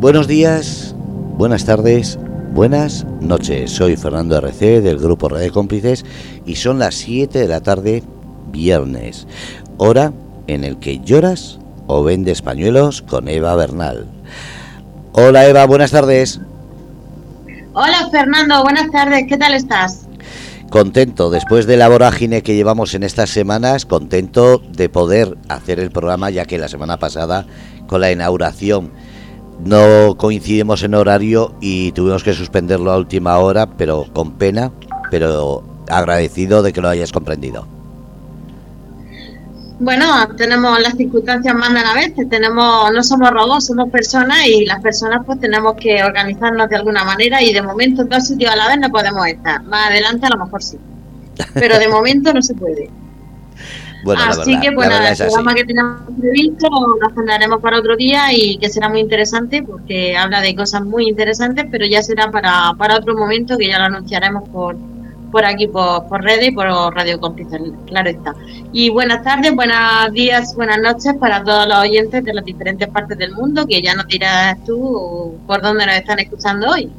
Buenos días, buenas tardes, buenas noches. Soy Fernando RC del grupo Red Cómplices y son las 7 de la tarde, viernes, hora en el que lloras o vendes pañuelos con Eva Bernal. Hola Eva, buenas tardes. Hola Fernando, buenas tardes, ¿qué tal estás? Contento, después de la vorágine que llevamos en estas semanas, contento de poder hacer el programa, ya que la semana pasada, con la inauguración, no coincidimos en horario y tuvimos que suspenderlo a última hora, pero con pena, pero agradecido de que lo hayas comprendido. Bueno, tenemos las circunstancias mandan a veces, tenemos, no somos robots, somos personas y las personas pues tenemos que organizarnos de alguna manera y de momento en dos sitios a la vez no podemos estar. Más adelante a lo mejor sí, pero de momento no se puede. Bueno, así que bueno, el programa que tenemos previsto lo agendaremos para otro día y que será muy interesante porque habla de cosas muy interesantes, pero ya será para, para otro momento que ya lo anunciaremos por, por aquí, por, por redes y por Radio Cómplices, claro está. Y buenas tardes, buenos días, buenas noches para todos los oyentes de las diferentes partes del mundo, que ya nos dirás tú por dónde nos están escuchando hoy.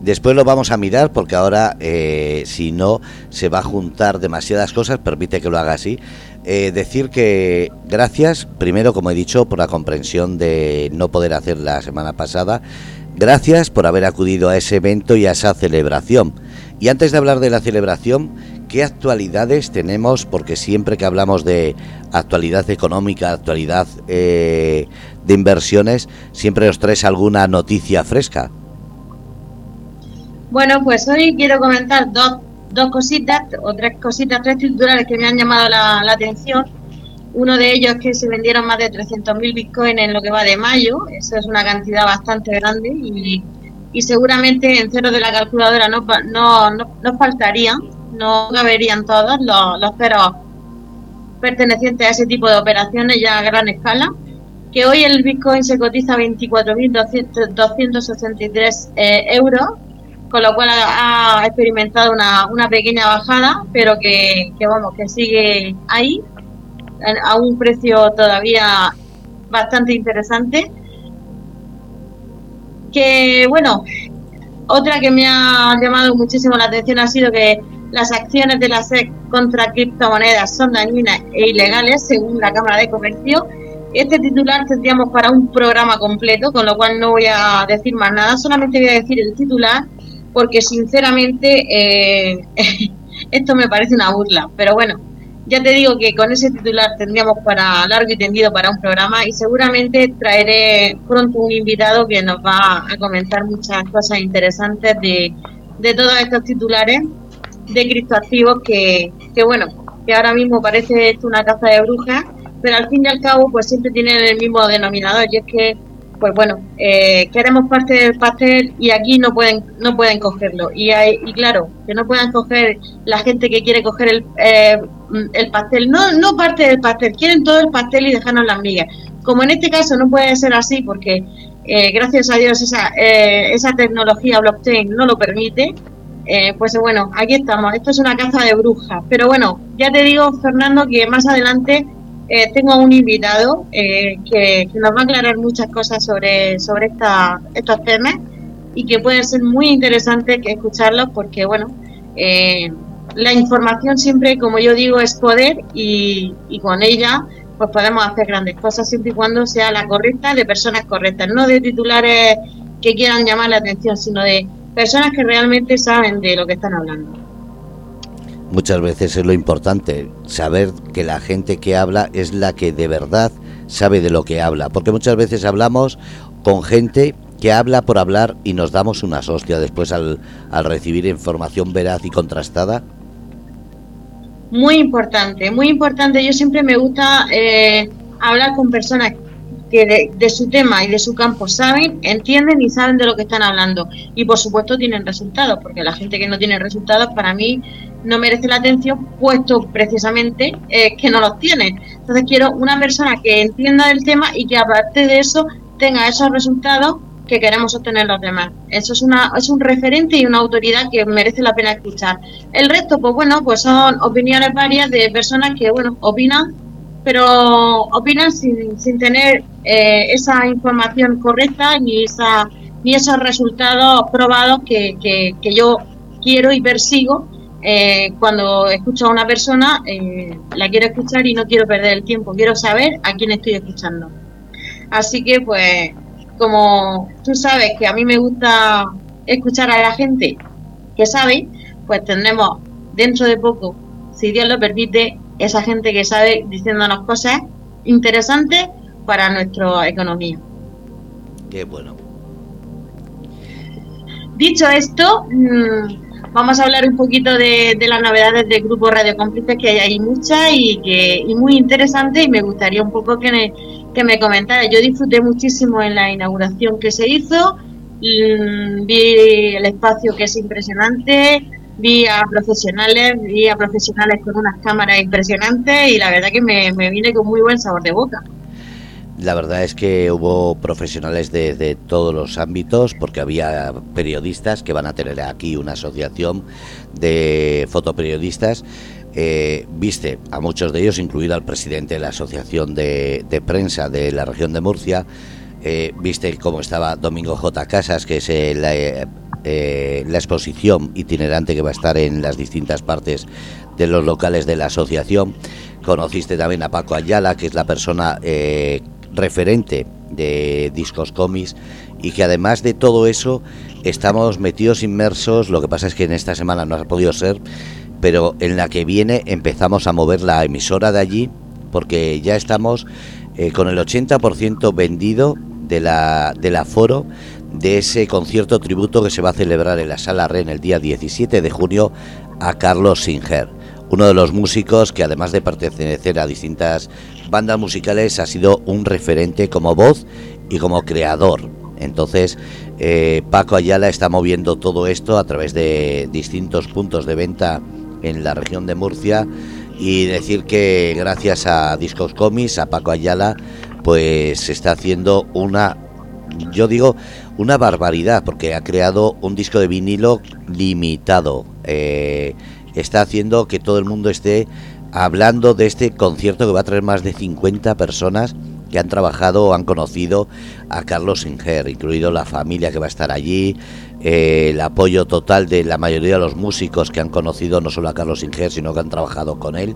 Después lo vamos a mirar porque ahora, eh, si no, se va a juntar demasiadas cosas, permite que lo haga así. Eh, decir que gracias, primero, como he dicho, por la comprensión de no poder hacer la semana pasada. Gracias por haber acudido a ese evento y a esa celebración. Y antes de hablar de la celebración, ¿qué actualidades tenemos? Porque siempre que hablamos de actualidad económica, actualidad eh, de inversiones, siempre os traes alguna noticia fresca. Bueno, pues hoy quiero comentar dos, dos cositas, o tres cositas, tres titulares que me han llamado la, atención. Uno de ellos es que se vendieron más de 300.000 bitcoins en lo que va de mayo, eso es una cantidad bastante grande y y seguramente en cero de la calculadora no, no, no, faltarían, no caberían todos los, los ceros pertenecientes a ese tipo de operaciones ya a gran escala, que hoy el Bitcoin se cotiza a 24.263 eh, euros, con lo cual ha, experimentado una, una, pequeña bajada, pero que, que, vamos, que sigue ahí, a un precio todavía bastante interesante que bueno, otra que me ha llamado muchísimo la atención ha sido que las acciones de la SEC contra criptomonedas son dañinas e ilegales, según la Cámara de Comercio. Este titular tendríamos para un programa completo, con lo cual no voy a decir más nada, solamente voy a decir el titular, porque sinceramente eh, esto me parece una burla. Pero bueno, ya te digo que con ese titular tendríamos para largo y tendido para un programa y seguramente traeré pronto un invitado que nos va a comentar muchas cosas interesantes de, de todos estos titulares de criptoactivos que, que bueno, que ahora mismo parece esto una caza de brujas, pero al fin y al cabo pues siempre tienen el mismo denominador y es que pues bueno, eh, queremos parte del pastel y aquí no pueden no pueden cogerlo. Y, hay, y claro, que no puedan coger la gente que quiere coger el, eh, el pastel, no, no parte del pastel, quieren todo el pastel y dejarnos las migas. Como en este caso no puede ser así porque eh, gracias a Dios esa, esa tecnología blockchain no lo permite, pues bueno, aquí estamos. Esto es una caza de brujas. Pero bueno, ya te digo, Fernando, que más adelante eh, tengo un invitado eh, que, nos va a aclarar muchas cosas sobre, sobre esta, estos temas y que puede ser muy interesante que escucharlos porque, bueno, eh, la información siempre, como yo digo, es poder y, y con ella pues podemos hacer grandes cosas siempre y cuando sea la correcta de personas correctas, no de titulares que quieran llamar la atención, sino de personas que realmente saben de lo que están hablando muchas veces es lo importante, saber que la gente que habla es la que de verdad sabe de lo que habla, porque muchas veces hablamos con gente que habla por hablar y nos damos una hostia después al, al recibir información veraz y contrastada. Muy importante, muy importante. Yo siempre me gusta eh, hablar con personas que de, su tema y de su campo saben, entienden y saben de lo que están hablando. Y por supuesto tienen resultados, porque la gente que no tiene resultados para mí no merece la atención, puesto precisamente eh, que no los tiene. Entonces quiero una persona que entienda del tema y que aparte de eso tenga esos resultados que queremos obtener los demás. Eso es una es un referente y una autoridad que merece la pena escuchar. El resto, pues bueno, pues son opiniones varias de personas que, bueno, opinan pero opinan sin, sin tener eh, esa información correcta ni, esa, ni esos resultados probados que, que, yo quiero y persigo eh, cuando escucho a una persona, eh, la quiero escuchar y no quiero perder el tiempo, quiero saber a quién estoy escuchando. Así que pues, como tú sabes que a mí me gusta escuchar a la gente que sabe, pues tendremos dentro de poco, si Dios lo permite, esa gente que sabe diciéndonos cosas interesantes para nuestra economía. Qué bueno. Dicho esto, mm, vamos a hablar un poquito de, las novedades del grupo Radio Cómplices, que hay, hay muchas y que y muy interesantes y me gustaría un poco que me, que me comentara. Yo disfruté muchísimo en la inauguración que se hizo, mm, vi el espacio que es impresionante, vi a profesionales, vi a profesionales con unas cámaras impresionantes y la verdad que me, me vine con muy buen sabor de boca. La verdad es que hubo profesionales de, todos los ámbitos, porque había periodistas que van a tener aquí una asociación de fotoperiodistas. Eh, viste a muchos de ellos, incluido al presidente de la Asociación de, Prensa de la región de Murcia. Eh, viste cómo estaba Domingo J. Casas, que es el eh, la exposición itinerante que va a estar en las distintas partes de los locales de la asociación. Conociste también a Paco Ayala, que es la persona eh, referente de Discos Comis y que además de todo eso estamos metidos inmersos, lo que pasa es que en esta semana no ha podido ser, pero en la que viene empezamos a mover la emisora de allí porque ya estamos eh, con el 80% vendido de la, del aforo de ese concierto tributo que se va a celebrar en la Sala Ren el día 17 de junio a Carlos Singer, uno de los músicos que además de pertenecer a distintas bandas musicales ha sido un referente como voz y como creador. Entonces, eh, Paco Ayala está moviendo todo esto a través de distintos puntos de venta en la región de Murcia y decir que gracias a Discos Comis, a Paco Ayala, pues está haciendo una, yo digo, una barbaridad porque ha creado un disco de vinilo limitado. Eh, está haciendo que todo el mundo esté hablando de este concierto que va a traer más de 50 personas que han trabajado o han conocido a Carlos Singer, incluido la familia que va a estar allí, eh, el apoyo total de la mayoría de los músicos que han conocido no solo a Carlos Singer, sino que han trabajado con él.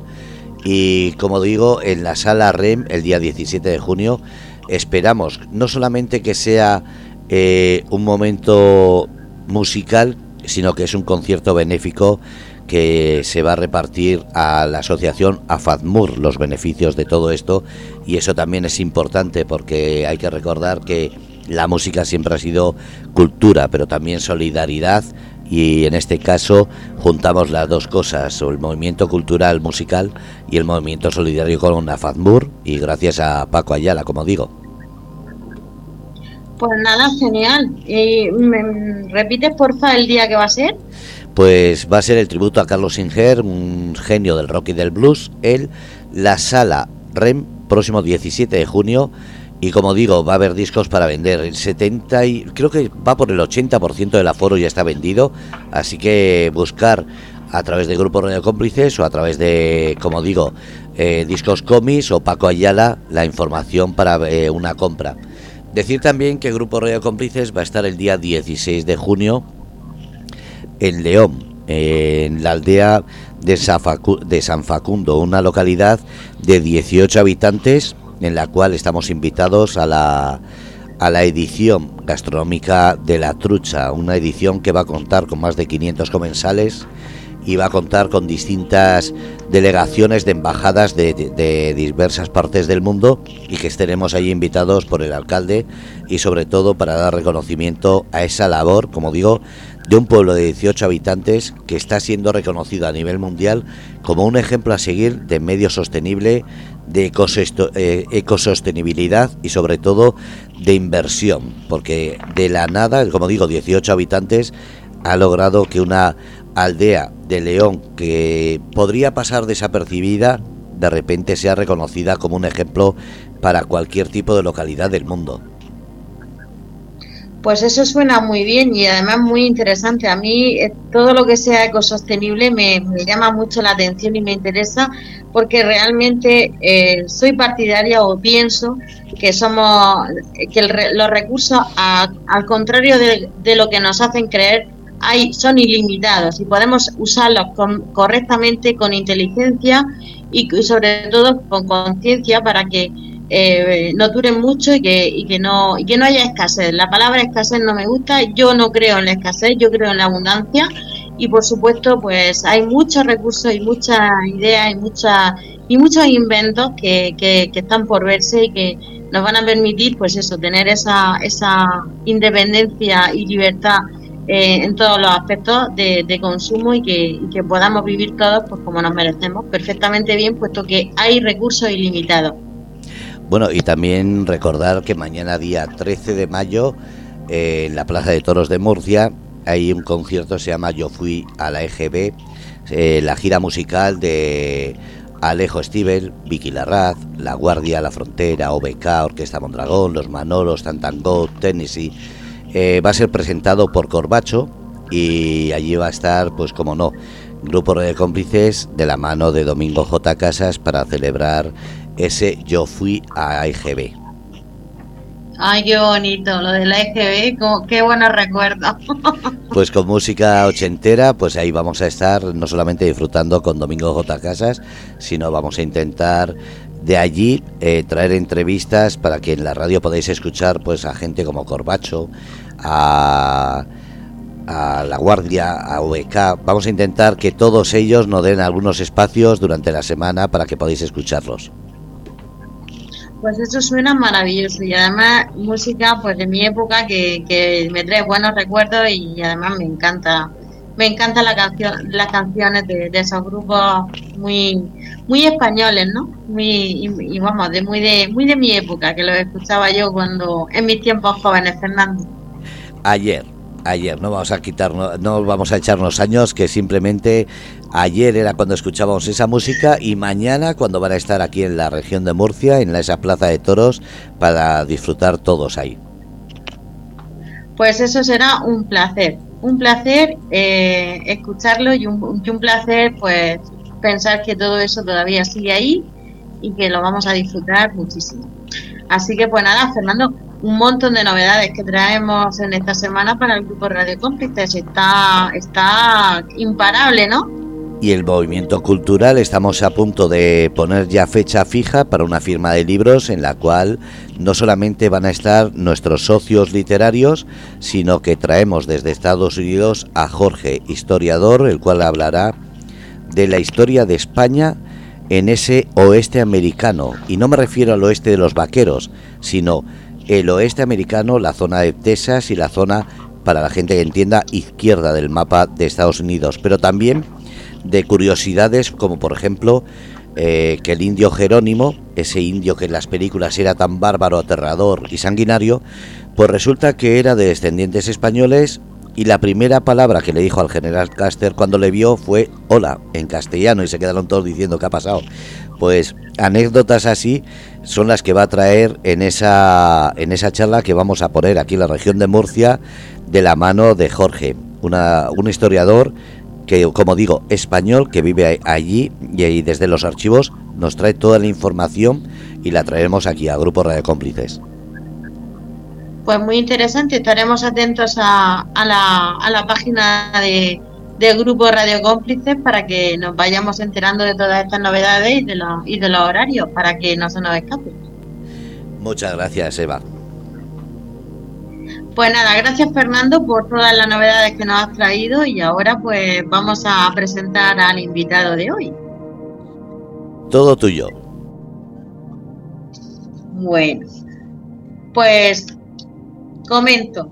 Y como digo, en la sala REM, el día 17 de junio, esperamos no solamente que sea eh, un momento musical, sino que es un concierto benéfico que se va a repartir a la asociación AFADMUR los beneficios de todo esto y eso también es importante porque hay que recordar que la música siempre ha sido cultura pero también solidaridad y en este caso juntamos las dos cosas, el movimiento cultural musical y el movimiento solidario con AFADMUR y gracias a Paco Ayala como digo. Pues nada, genial. ¿Y me repites, porfa, el día que va a ser? Pues va a ser el tributo a Carlos Singer, un genio del rock y del blues, en la sala REM, próximo 17 de junio. Y como digo, va a haber discos para vender. El 70 y creo que va por el 80% del aforo ya está vendido. Así que buscar a través de Grupo Radio Cómplices o a través de, como digo, eh, Discos Comis o Paco Ayala la información para eh, una compra. Decir también que Grupo Radio Cómplices va a estar el día 16 de junio en León, en la aldea de, San Facundo, una localidad de 18 habitantes en la cual estamos invitados a la, a la edición gastronómica de la trucha, una edición que va a contar con más de 500 comensales y va a contar con distintas delegaciones de embajadas de, diversas partes del mundo y que estaremos allí invitados por el alcalde y sobre todo para dar reconocimiento a esa labor, como digo, de un pueblo de 18 habitantes que está siendo reconocido a nivel mundial como un ejemplo a seguir de medio sostenible, de eh, ecosostenibilidad y sobre todo de inversión, porque de la nada, como digo, 18 habitantes ha logrado que una aldea de León que podría pasar desapercibida, de repente sea reconocida como un ejemplo para cualquier tipo de localidad del mundo. Pues eso suena muy bien y además muy interesante. A mí eh, todo lo que sea ecosostenible me, ñama mucho la atención y me interesa porque realmente eh, soy partidaria o pienso que somos que los recursos al contrario de, lo que nos hacen creer hay son ilimitados y podemos usarlos correctamente con inteligencia y sobre todo con conciencia para que eh, no duren mucho y que, y que no y que no haya escasez. La palabra escasez no me gusta, yo no creo en la escasez, yo creo en la abundancia. Y por supuesto pues hay muchos recursos y muchas ideas y muchas y muchos inventos que, que, están por verse y que nos van a permitir pues eso tener esa, esa independencia y libertad eh, en todos los aspectos de, consumo y que, y que, podamos vivir todos pues como nos merecemos perfectamente bien puesto que hay recursos ilimitados bueno, y también recordar que mañana día 13 de mayo eh, en la Plaza de Toros de Murcia hay un concierto, se llama Yo fui a la EGB, eh, la gira musical de Alejo Stivel, Vicky Larraz, La Guardia, La Frontera, OBK, Orquesta Mondragón, Los Manolos, Tantango, Tennessee. Eh, va a ser presentado por Corbacho y allí va a estar, pues como no, grupo de cómplices de la mano de Domingo J. Casas para celebrar ese Yo fui a IGB. Ay, qué bonito, lo de la IGB, qué buenos recuerdos. Pues con música ochentera, pues ahí vamos a estar no solamente disfrutando con Domingo J. Casas, sino vamos a intentar de allí eh, traer entrevistas para que en la radio podáis escuchar pues a gente como Corbacho, a a La Guardia, a VK. Vamos a intentar que todos ellos nos den algunos espacios durante la semana para que podáis escucharlos. Pues eso suena maravilloso y además música pues de mi época que, que me trae buenos recuerdos y además me encanta me encanta la canción las canciones de, esos grupos muy muy españoles no muy y, vamos de muy de muy de mi época que lo escuchaba yo cuando en mis tiempos jóvenes Fernando. Ayer ayer, no vamos a quitarnos, no vamos a echarnos años, que simplemente ayer era cuando escuchábamos esa música y mañana cuando van a estar aquí en la región de Murcia, en esa plaza de toros, para disfrutar todos ahí. Pues eso será un placer, un placer eh, escucharlo y un, y un placer pues pensar que todo eso todavía sigue ahí y que lo vamos a disfrutar muchísimo. Así que pues nada, Fernando, un montón de novedades que traemos en esta semana para el grupo Radio Cómplices. Está, está imparable, ¿no? Y el movimiento cultural, estamos a punto de poner ya fecha fija para una firma de libros en la cual no solamente van a estar nuestros socios literarios, sino que traemos desde Estados Unidos a Jorge, historiador, el cual hablará de la historia de España en ese oeste americano. Y no me refiero al oeste de los vaqueros, sino el oeste americano, la zona de Texas y la zona, para la gente que entienda, izquierda del mapa de Estados Unidos, pero también de curiosidades como por ejemplo eh, que el indio Jerónimo, ese indio que en las películas era tan bárbaro, aterrador y sanguinario, pues resulta que era de descendientes españoles y la primera palabra que le dijo al general Caster cuando le vio fue hola en castellano y se quedaron todos diciendo qué ha pasado. Pues anécdotas así son las que va a traer en esa en esa charla que vamos a poner aquí en la región de Murcia de la mano de Jorge, un historiador que como digo español que vive allí y ahí desde los archivos nos trae toda la información y la traeremos aquí a Grupo Radio Cómplices. Pues muy interesante, estaremos atentos a la página de, del grupo Radio Cómplices para que nos vayamos enterando de todas estas novedades y de los, y de los horarios para que no se nos escape. Muchas gracias, Eva. Pues nada, gracias Fernando por todas las novedades que nos has traído y ahora pues vamos a presentar al invitado de hoy. Todo tuyo. Bueno, pues comento.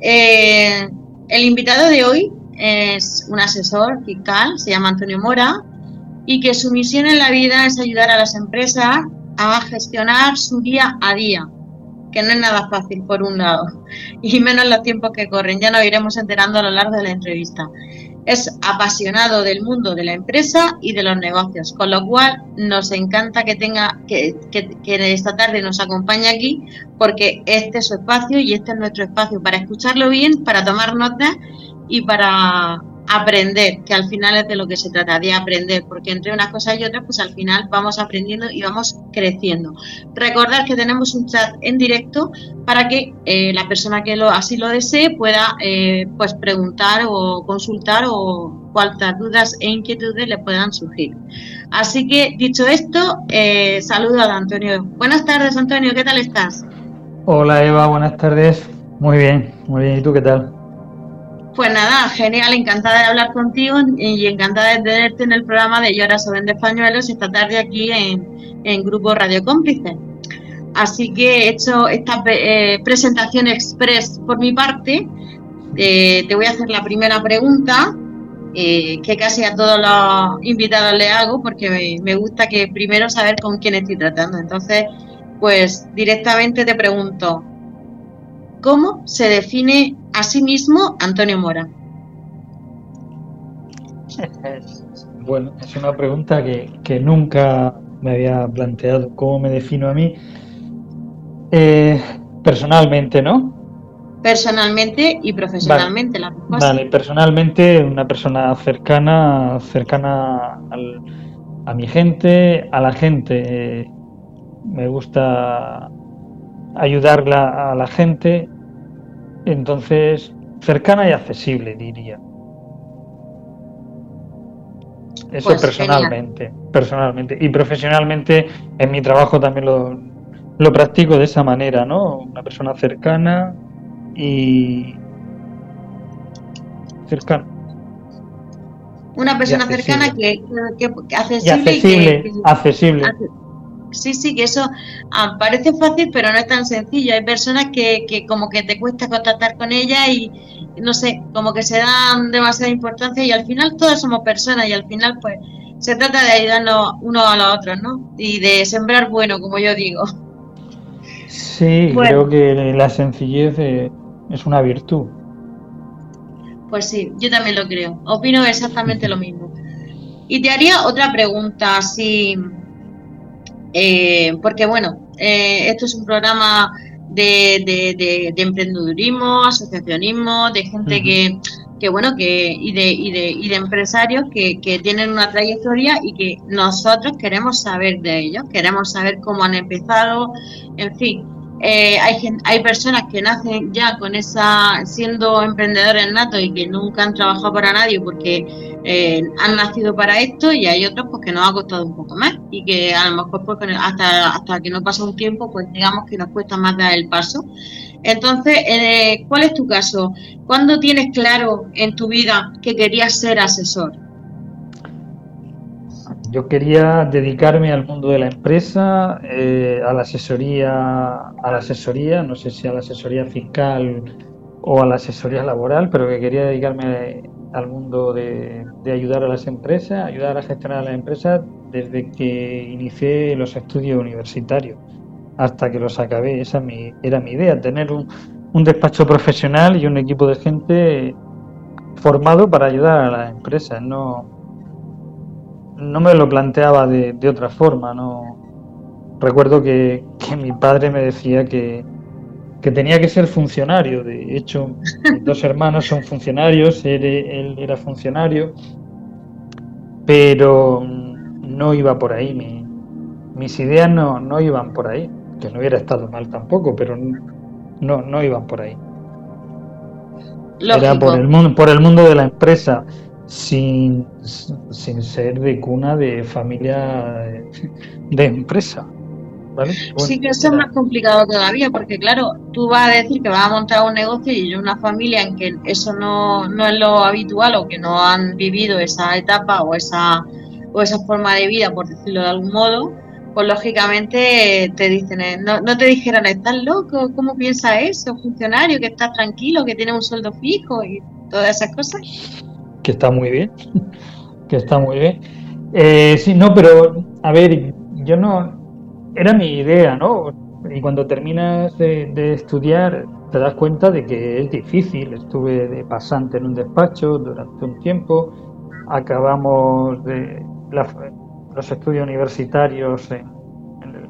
Eh, el invitado de hoy es un asesor fiscal, se llama Antonio Mora, y que su misión en la vida es ayudar a las empresas a gestionar su día a día, que no es nada fácil por un lado, y menos los tiempos que corren, ya nos iremos enterando a lo largo de la entrevista. es apasionado del mundo de la empresa y de los negocios, con lo cual nos encanta que tenga que, que, esta tarde nos acompañe aquí, porque este es su espacio y este es nuestro espacio para escucharlo bien, para tomar notas y para aprender, que al final es de lo que se trata, de aprender, porque entre unas cosas y otras, pues al final vamos aprendiendo y vamos creciendo. Recordar que tenemos un chat en directo para que eh, la persona que lo, así lo desee pueda eh, pues preguntar o consultar o cuantas dudas e inquietudes le puedan surgir. Así que, dicho esto, eh, saludo a Antonio. Buenas tardes, Antonio, ¿qué tal estás? Hola, Eva, buenas tardes. Muy bien, muy bien. ¿Y tú qué tal? Pues nada, genial, encantada de hablar contigo y encantada de tenerte en el programa de Lloras o Vende Españuelos esta tarde aquí en, Grupo Radio Cómplice. Así que he hecho esta eh, presentación express por mi parte. Eh, te voy a hacer la primera pregunta, eh, que casi a todos los invitados le hago, porque me, me gusta que primero saber con quién estoy tratando. Entonces, pues directamente te pregunto, ¿cómo se define Asimismo, Antonio Mora. Bueno, es una pregunta que, nunca me había planteado. ¿Cómo me defino a mí? Eh, personalmente, ¿no? Personalmente y profesionalmente, vale. Vale, personalmente una persona cercana, cercana a mi gente, a la gente. me gusta ayudarla a la gente entonces, cercana y accesible, diría. Eso pues personalmente, personalmente. Y profesionalmente, en mi trabajo también lo, lo practico de esa manera, ¿no? Una persona cercana y cercana. Una persona cercana que, que, accesible, accesible sí, sí, que eso ah, parece fácil, pero no es tan sencillo. Hay personas que, que como que te cuesta contactar con ellas y, no sé, como que se dan demasiada importancia y al final todos somos personas y al final pues se trata de ayudarnos unos a los otros, ¿no? Y de sembrar bueno, como yo digo. Sí, creo que la sencillez es una virtud. Pues sí, yo también lo creo. Opino exactamente lo mismo. Y te haría otra pregunta, así eh, porque bueno, eh, esto es un programa de, de, de, emprendedurismo, asociacionismo, de gente que, que, bueno, que y de, y de, y de empresarios que, que tienen una trayectoria y que nosotros queremos saber de ellos, queremos saber cómo han empezado, en fin. Eh, hay, hay personas que nacen ya con esa, siendo emprendedores natos y que nunca han trabajado para nadie porque eh, han nacido para esto y hay otros pues que nos ha costado un poco más y que a lo mejor pues, hasta, hasta que no pasa un tiempo pues digamos que nos cuesta más dar el paso. Entonces, eh, ¿cuál es tu caso? ¿Cuándo tienes claro en tu vida que querías ser asesor? Yo quería dedicarme al mundo de la empresa, eh, a la asesoría, a la asesoría, no sé si a la asesoría fiscal o a la asesoría laboral, pero que quería dedicarme al mundo de, ayudar a las empresas, ayudar a gestionar a las empresas desde que inicié los estudios universitarios hasta que los acabé. Esa era mi idea, tener un, un despacho profesional y un equipo de gente formado para ayudar a las empresas, no no me lo planteaba de, de otra forma. No recuerdo que, mi padre me decía que, tenía que ser funcionario. De hecho, mis dos hermanos son funcionarios, él, era funcionario, pero no iba por ahí. mis ideas no, no iban por ahí, que no hubiera estado mal tampoco, pero no, no iban por ahí. Era por el, mundo, por el mundo de la empresa sin, sin ser de cuna de familia de, empresa. ¿Vale? sí que eso es más complicado todavía, porque claro, tú vas a decir que vas a montar un negocio y una familia en que eso no, no es lo habitual o que no han vivido esa etapa o esa, o esa forma de vida, por decirlo de algún modo, pues lógicamente te dicen, eh, no, no te dijeron, estás loco, ¿cómo piensa eso? Funcionario, que estás tranquilo, que tiene un sueldo fijo y todas esas cosas que está muy bien, que está muy bien. Eh, sí, no, pero a ver, yo no, era mi idea, ¿no? y cuando terminas de, estudiar te das cuenta de que es difícil. Estuve de pasante en un despacho durante un tiempo, acabamos de los estudios universitarios en,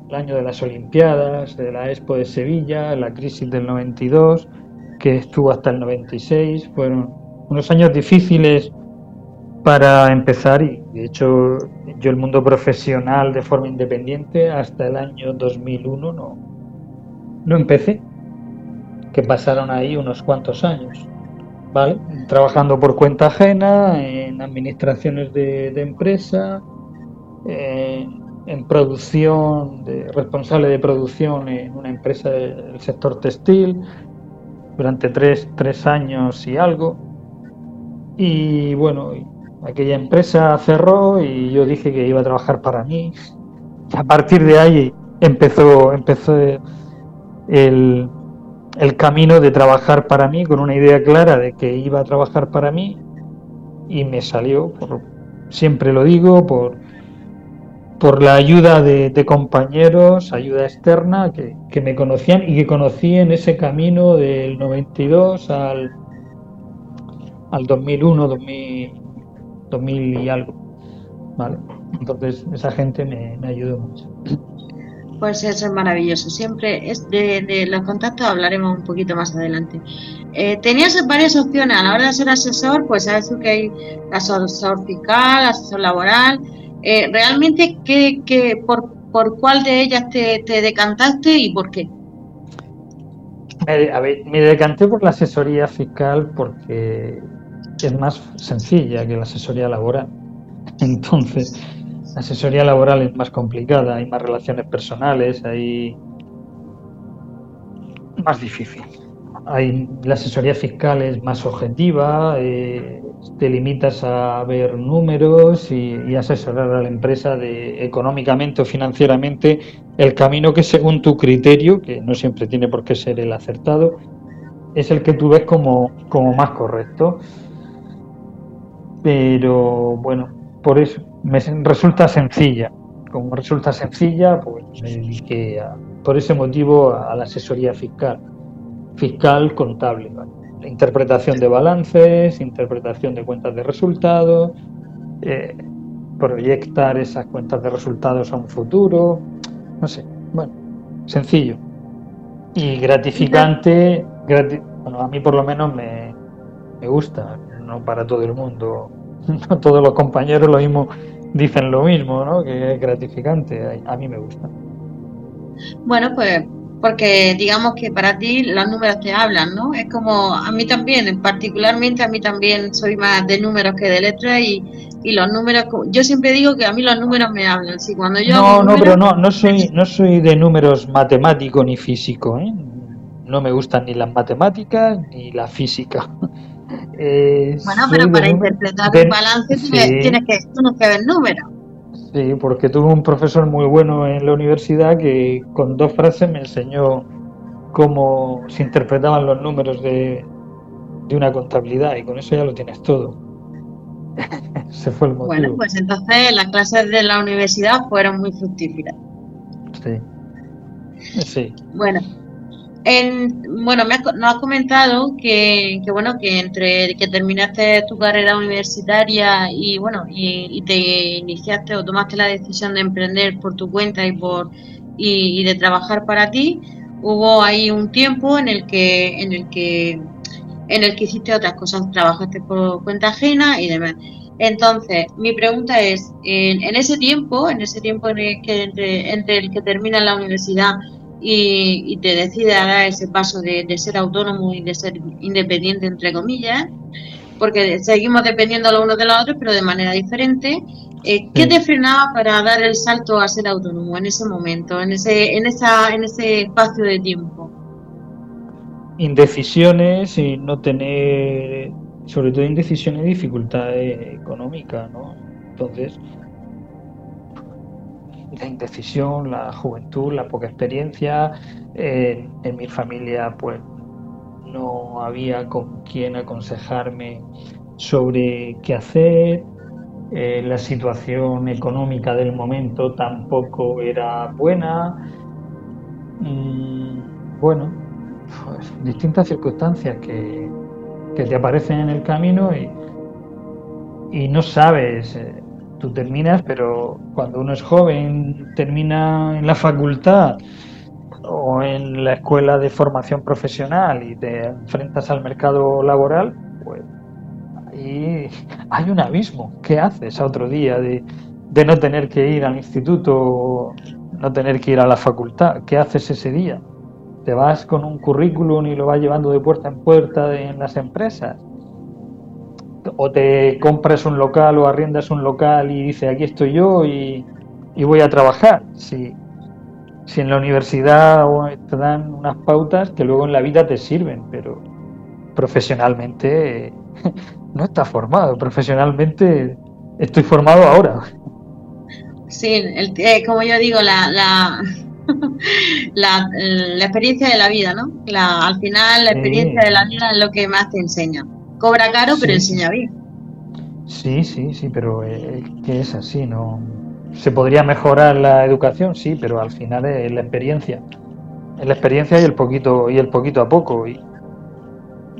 el año de las Olimpiadas, de la Expo de Sevilla, la crisis del 92, que estuvo hasta el 96. Fueron unos años difíciles para empezar y de hecho yo el mundo profesional de forma independiente hasta el año 2001 no, no empecé, que pasaron ahí unos cuantos años, ¿vale? Trabajando por cuenta ajena, en administraciones de, empresa, en producción, de, responsable de producción en una empresa del sector textil, durante tres, tres años y algo. Y bueno, aquella empresa cerró y yo dije que iba a trabajar para mí. A partir de ahí empezó, empezó el, el camino de trabajar para mí con una idea clara de que iba a trabajar para mí y me salió, por, siempre lo digo, por, por la ayuda de, compañeros, ayuda externa que, que, me conocían y que conocí en ese camino del 92 al, al 2001, 2000, 2000 y algo. ¿vale? Entonces esa gente me, ayudó mucho. Pues eso es maravilloso. Siempre es de, los contactos hablaremos un poquito más adelante. Eh, tenías varias opciones a la hora de ser asesor, pues sabes que hay asesor fiscal, asesor laboral. Eh, ¿Realmente qué, qué, por, por cuál de ellas te, te decantaste y por qué? Me, a ver, me decanté por la asesoría fiscal porque es más sencilla que la asesoría laboral. Entonces, la asesoría laboral es más complicada, hay más relaciones personales, hay más difícil. Hay, la asesoría fiscal es más objetiva, eh, te limitas a ver números y, asesorar a la empresa de económicamente o financieramente el camino que según tu criterio, que no siempre tiene por qué ser el acertado, es el que tú ves como, como más correcto. Pero bueno, por eso me resulta sencilla. Como resulta sencilla, pues me dediqué por ese motivo a la asesoría fiscal, fiscal contable, interpretación de balances, interpretación de cuentas de resultados, eh, proyectar esas cuentas de resultados a un futuro, no sé, bueno, sencillo y gratificante. bueno, a mí por lo menos me, me gusta, no para todo el mundo, no todos los compañeros lo mismo dicen lo mismo, ¿no? Que es gratificante. A mí me gusta. Bueno, pues porque digamos que para ti los números te hablan, ¿no? Es como a mí también, particularmente a mí también soy más de números que de letras y, y los números, yo siempre digo que a mí los números me hablan. Sí, cuando yo no, no, pero no, no soy, no soy de números matemático ni físico, ¿eh? No me gustan ni las matemáticas ni la física. bueno, pero para interpretar el balance tienes, que, que ver números. Sí, porque tuve un profesor muy bueno en la universidad que con dos frases me enseñó cómo se interpretaban los números de, de una contabilidad y con eso ya lo tienes todo. Se fue el motivo. Bueno, pues entonces las clases de la universidad fueron muy fructíferas. Sí. Sí. Bueno, bueno, me nos has comentado que, bueno que entre que terminaste tu carrera universitaria y bueno y, te iniciaste o tomaste la decisión de emprender por tu cuenta y por y, de trabajar para ti, hubo ahí un tiempo en el que en el que en el que hiciste otras cosas, trabajaste por cuenta ajena y demás. Entonces, mi pregunta es, en, en ese tiempo, en ese tiempo en el que entre, entre el que termina la universidad y, te decide a dar ese paso de, ser autónomo y de ser independiente, entre comillas, porque seguimos dependiendo los unos de los otros, pero de manera diferente. Eh, ¿Qué te frenaba para dar el salto a ser autónomo en ese momento, en ese, en esa, en ese espacio de tiempo? Indecisiones y no tener, sobre todo indecisiones y dificultades económicas, ¿no? Entonces, la indecisión, la juventud, la poca experiencia. en mi familia, pues no había con quien aconsejarme sobre qué hacer. Eh, la situación económica del momento tampoco era buena. mm, bueno, pues, distintas circunstancias que, que, te aparecen en el camino y, y no sabes. Eh, tú terminas, pero cuando uno es joven, termina en la facultad o en la escuela de formación profesional y te enfrentas al mercado laboral, pues ahí hay un abismo. ¿Qué haces a otro día de, de no tener que ir al instituto, no tener que ir a la facultad? ¿Qué haces ese día? ¿Te vas con un currículum y lo vas llevando de puerta en puerta en las empresas? ¿O te compras un local o arriendas un local y dices aquí estoy yo y, y voy a trabajar? Sí, si en la universidad te dan unas pautas que luego en la vida te sirven, pero profesionalmente no estás formado. Profesionalmente estoy formado ahora. Sí, eh, como yo digo, la, la, la, experiencia de la vida, ¿no? La, al final, la experiencia de la vida es lo que más te enseña. Cobra caro, pero enseña bien. Sí, sí, sí, pero es que es así, ¿no? ¿Se podría mejorar la educación? Sí, pero al final es la experiencia. Es la experiencia y el poquito, y el poquito a poco. Y,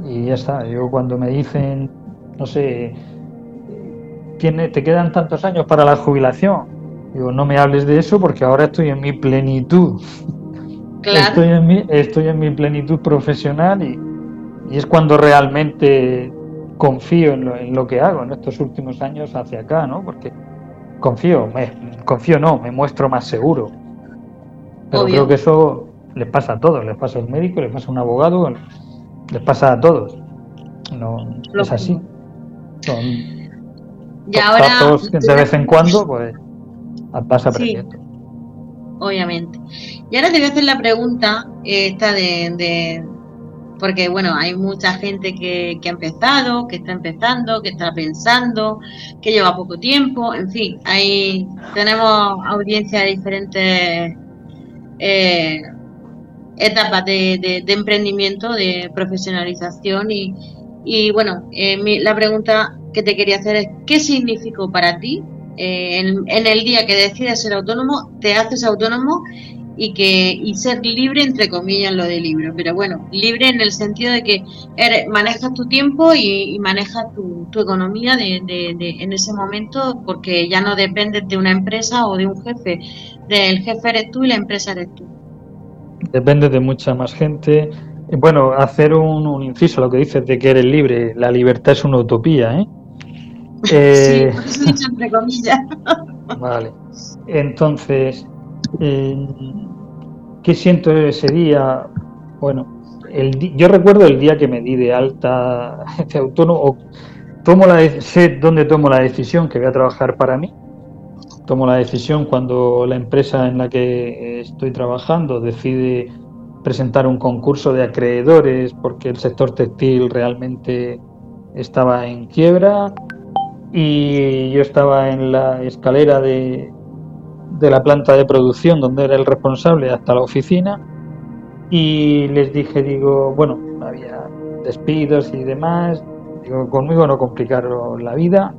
y ya está. Yo cuando me dicen, no sé, ¿tiene, te quedan tantos años para la jubilación. Digo, no me hables de eso porque ahora estoy en mi plenitud. Estoy, en mi, estoy en mi plenitud profesional y, y es cuando realmente confío en lo, en lo, que hago en estos últimos años hacia acá, ¿no? Porque confío, me, confío no, me muestro más seguro. Pero creo que eso les pasa a todos, les pasa a un médico, les pasa a un abogado, les pasa a todos. No, es así. Son y ahora, de vez en cuando, pues vas aprendiendo. obviamente. Y ahora te voy a hacer la pregunta esta de porque bueno, hay mucha gente que, que, ha empezado, que está empezando, que está pensando, que lleva poco tiempo, en fin, ahí tenemos audiencia de diferentes eh, etapas de, de, emprendimiento, de profesionalización y, y bueno, eh, la pregunta que te quería hacer es, ¿qué significó para ti eh, en, el día que decides ser autónomo, te haces autónomo y que y ser libre entre comillas lo de libro. Pero bueno libre en el sentido de que eres, manejas tu tiempo y, manejas tu, tu economía de, de, en ese momento porque ya no dependes de una empresa o de un jefe. Del jefe eres tú y la empresa eres tú. Depende de mucha más gente. Bueno hacer un, un inciso lo que dices de que eres libre la libertad es una utopía ¿eh? eh sí, entre comillas. Vale. Entonces eh, ¿Qué siento ese día? Bueno, yo recuerdo el día que me di de alta de autónomo, tomo la, sé dónde tomo la decisión que voy a trabajar para mí. Tomo la decisión cuando la empresa en la que estoy trabajando decide presentar un concurso de acreedores porque el sector textil realmente estaba en quiebra y yo estaba en la escalera de, de la planta de producción donde era el responsable hasta la oficina y les dije, digo, bueno, había despidos y demás, digo, conmigo no complicaron la vida,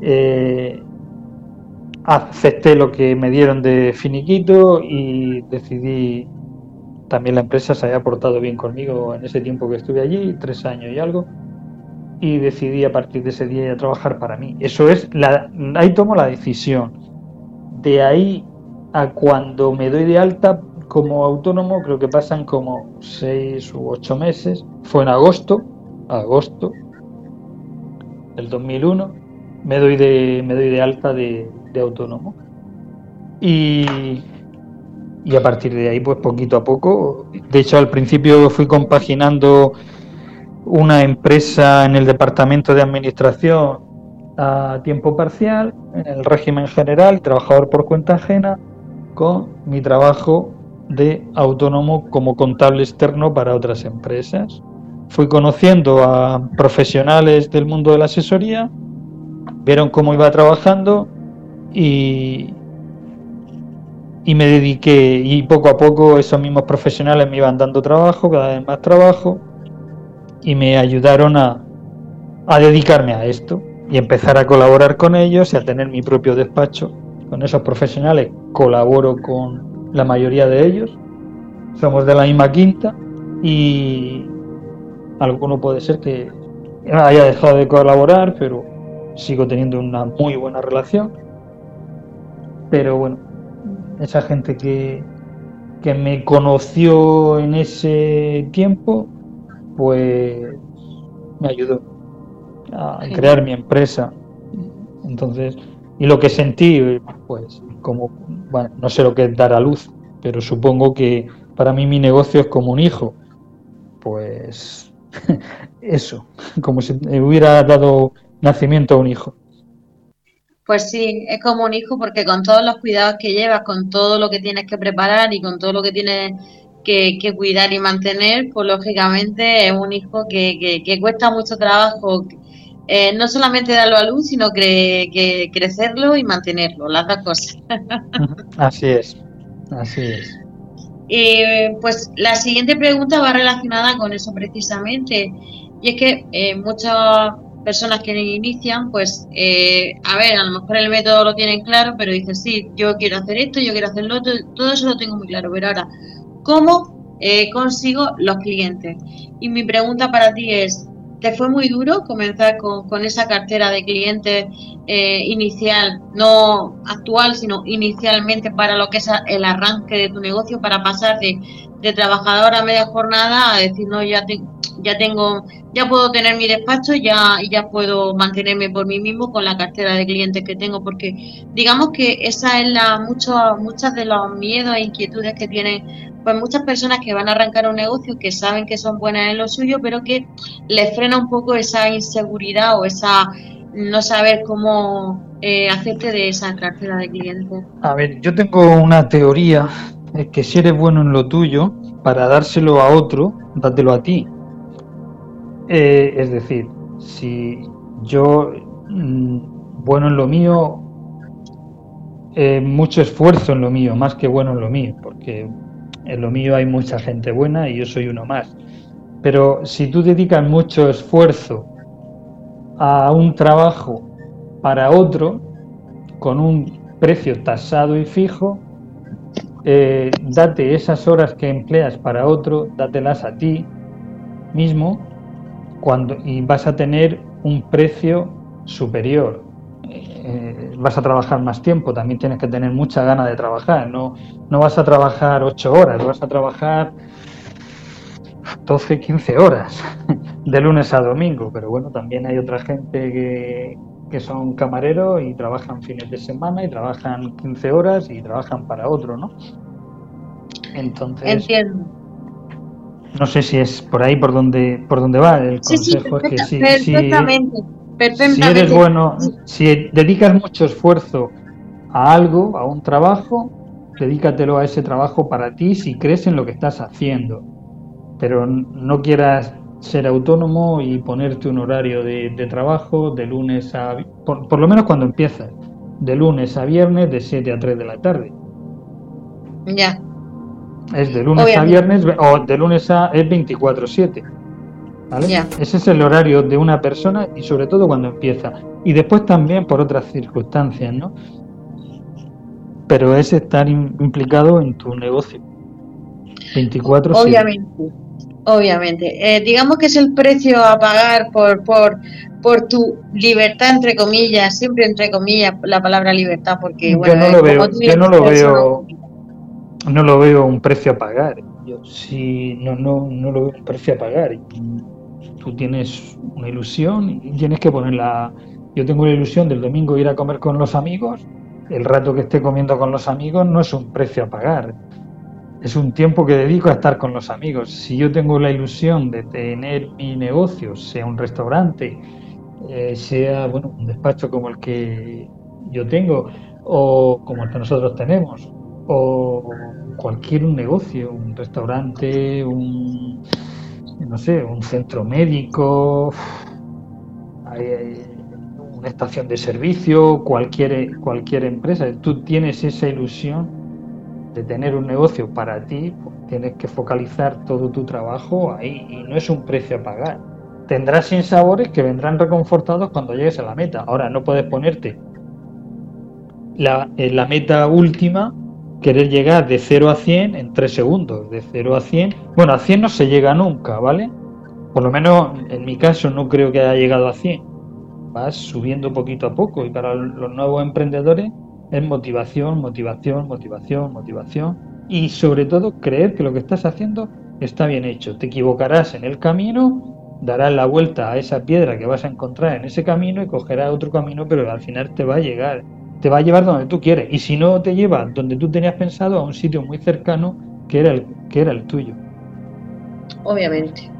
eh, acepté lo que me dieron de finiquito y decidí, también la empresa se había portado bien conmigo en ese tiempo que estuve allí, tres años y algo, y decidí a partir de ese día trabajar para mí. Eso es, la, ahí tomo la decisión de ahí a cuando me doy de alta como autónomo, creo que pasan como seis u ocho meses. Fue en agosto, agosto del 2001, me doy de, me doy de alta de, autónomo. Y, y a partir de ahí, pues poquito a poco, de hecho al principio fui compaginando una empresa en el departamento de administración a tiempo parcial, en el régimen general, trabajador por cuenta ajena, con mi trabajo de autónomo como contable externo para otras empresas. Fui conociendo a profesionales del mundo de la asesoría, vieron cómo iba trabajando y, y me dediqué y poco a poco esos mismos profesionales me iban dando trabajo, cada vez más trabajo y me ayudaron a, a dedicarme a esto y empezar a colaborar con ellos y a tener mi propio despacho. Con esos profesionales colaboro con la mayoría de ellos somos de la misma quinta y alguno puede ser que haya dejado de colaborar, pero sigo teniendo una muy buena relación. Pero bueno, esa gente que, que me conoció en ese tiempo, pues me ayudó a crear mi empresa. Entonces, y lo que sentí, pues, como, bueno, no sé lo que es dar a luz, pero supongo que para mí mi negocio es como un hijo. Pues eso, como si hubiera dado nacimiento a un hijo. Pues sí, es como un hijo porque con todos los cuidados que llevas, con todo lo que tienes que preparar y con todo lo que tienes que, cuidar y mantener, pues lógicamente es un hijo que, que, cuesta mucho trabajo, eh, no solamente darlo a luz, sino que, crecerlo y mantenerlo, las dos cosas. Así es, así es. Y pues la siguiente pregunta va relacionada con eso precisamente, y es que eh, muchas personas que inician, pues, eh, a ver, a lo mejor el método lo tienen claro, pero dicen, sí, yo quiero hacer esto, yo quiero hacerlo otro, todo eso lo tengo muy claro, pero ahora, ¿cómo consigo los clientes? Y mi pregunta para ti es, ¿te fue muy duro comenzar con, con esa cartera de clientes eh, inicial, no actual, sino inicialmente para lo que es el arranque de tu negocio, para pasar de, de trabajador a media jornada a decir, no, ya ya tengo, ya puedo tener mi despacho ya, y ya puedo mantenerme por mí mismo con la cartera de clientes que tengo, porque digamos que esa es la mucho, muchas de los miedos e inquietudes que tienen pues muchas personas que van a arrancar un negocio que saben que son buenas en lo suyo, pero que les frena un poco esa inseguridad o esa no saber cómo eh, hacerte de esa cartera de clientes. A ver, yo tengo una teoría, es que si eres bueno en lo tuyo, para dárselo a otro, dátelo a ti. Eh, es decir, si yo, mm, bueno en lo mío, eh, mucho esfuerzo en lo mío, más que bueno en lo mío, porque en lo mío hay mucha gente buena y yo soy uno más. Pero si tú dedicas mucho esfuerzo a un trabajo para otro, con un precio tasado y fijo, eh, date esas horas que empleas para otro, dátelas a ti mismo cuando, y vas a tener un precio superior. Eh, vas a trabajar más tiempo, también tienes que tener mucha gana de trabajar. No, no vas a trabajar ocho horas, vas a trabajar 12, 15 horas de lunes a domingo. Pero bueno, también hay otra gente que, que son camareros y trabajan fines de semana y trabajan 15 horas y trabajan para otro, ¿no? Entonces. Entiendo no sé si es por ahí por donde por donde va el consejo que si, perfectamente, si eres bueno, si dedicas mucho esfuerzo a algo, a un trabajo, dedícatelo a ese trabajo para ti si crees en lo que estás haciendo. Pero no quieras ser autónomo y ponerte un horario de, trabajo de lunes a... Por, por, lo menos cuando empiezas, de lunes a viernes de 7 a 3 de la tarde. Ya. Es de lunes a viernes o de lunes a es 24/7. ¿Vale? Ese es el horario de una persona y sobre todo cuando empieza. Y después también por otras circunstancias, ¿no? Pero es estar implicado en tu negocio. 24 Obviamente. Obviamente. Eh, digamos que es el precio a pagar por, por, por tu libertad, entre comillas, siempre entre comillas la palabra libertad, porque bueno, yo no lo veo, yo no lo veo no lo veo un precio a pagar. Yo sí, no, no, no lo veo un precio a pagar. Tú tienes una ilusión y tienes que ponerla. Yo tengo la ilusión del domingo ir a comer con los amigos. El rato que esté comiendo con los amigos no es un precio a pagar. Es un tiempo que dedico a estar con los amigos. Si yo tengo la ilusión de tener mi negocio, sea un restaurante, eh, sea bueno, un despacho como el que yo tengo o como el que nosotros tenemos, o cualquier un negocio, un restaurante, un no sé, un centro médico, una estación de servicio, cualquier cualquier empresa, tú tienes esa ilusión de tener un negocio para ti, tienes que focalizar todo tu trabajo ahí y no es un precio a pagar. Tendrás sabores que vendrán reconfortados cuando llegues a la meta. Ahora no puedes ponerte la, la meta última querer llegar de 0 a 100 en 3 segundos, de 0 a 100. Bueno, a 100 no se llega nunca, ¿vale? Por lo menos en mi caso no creo que haya llegado a 100. Vas subiendo poquito a poco y para los nuevos emprendedores es motivación, motivación, motivación, motivación y sobre todo creer que lo que estás haciendo está bien hecho. Te equivocarás en el camino, darás la vuelta a esa piedra que vas a encontrar en ese camino y cogerás otro camino, pero al final te va a llegar, te va a llevar donde tú quieres. Y si no te lleva donde tú tenías pensado, a un sitio muy cercano que era el, que era el tuyo. Obviamente.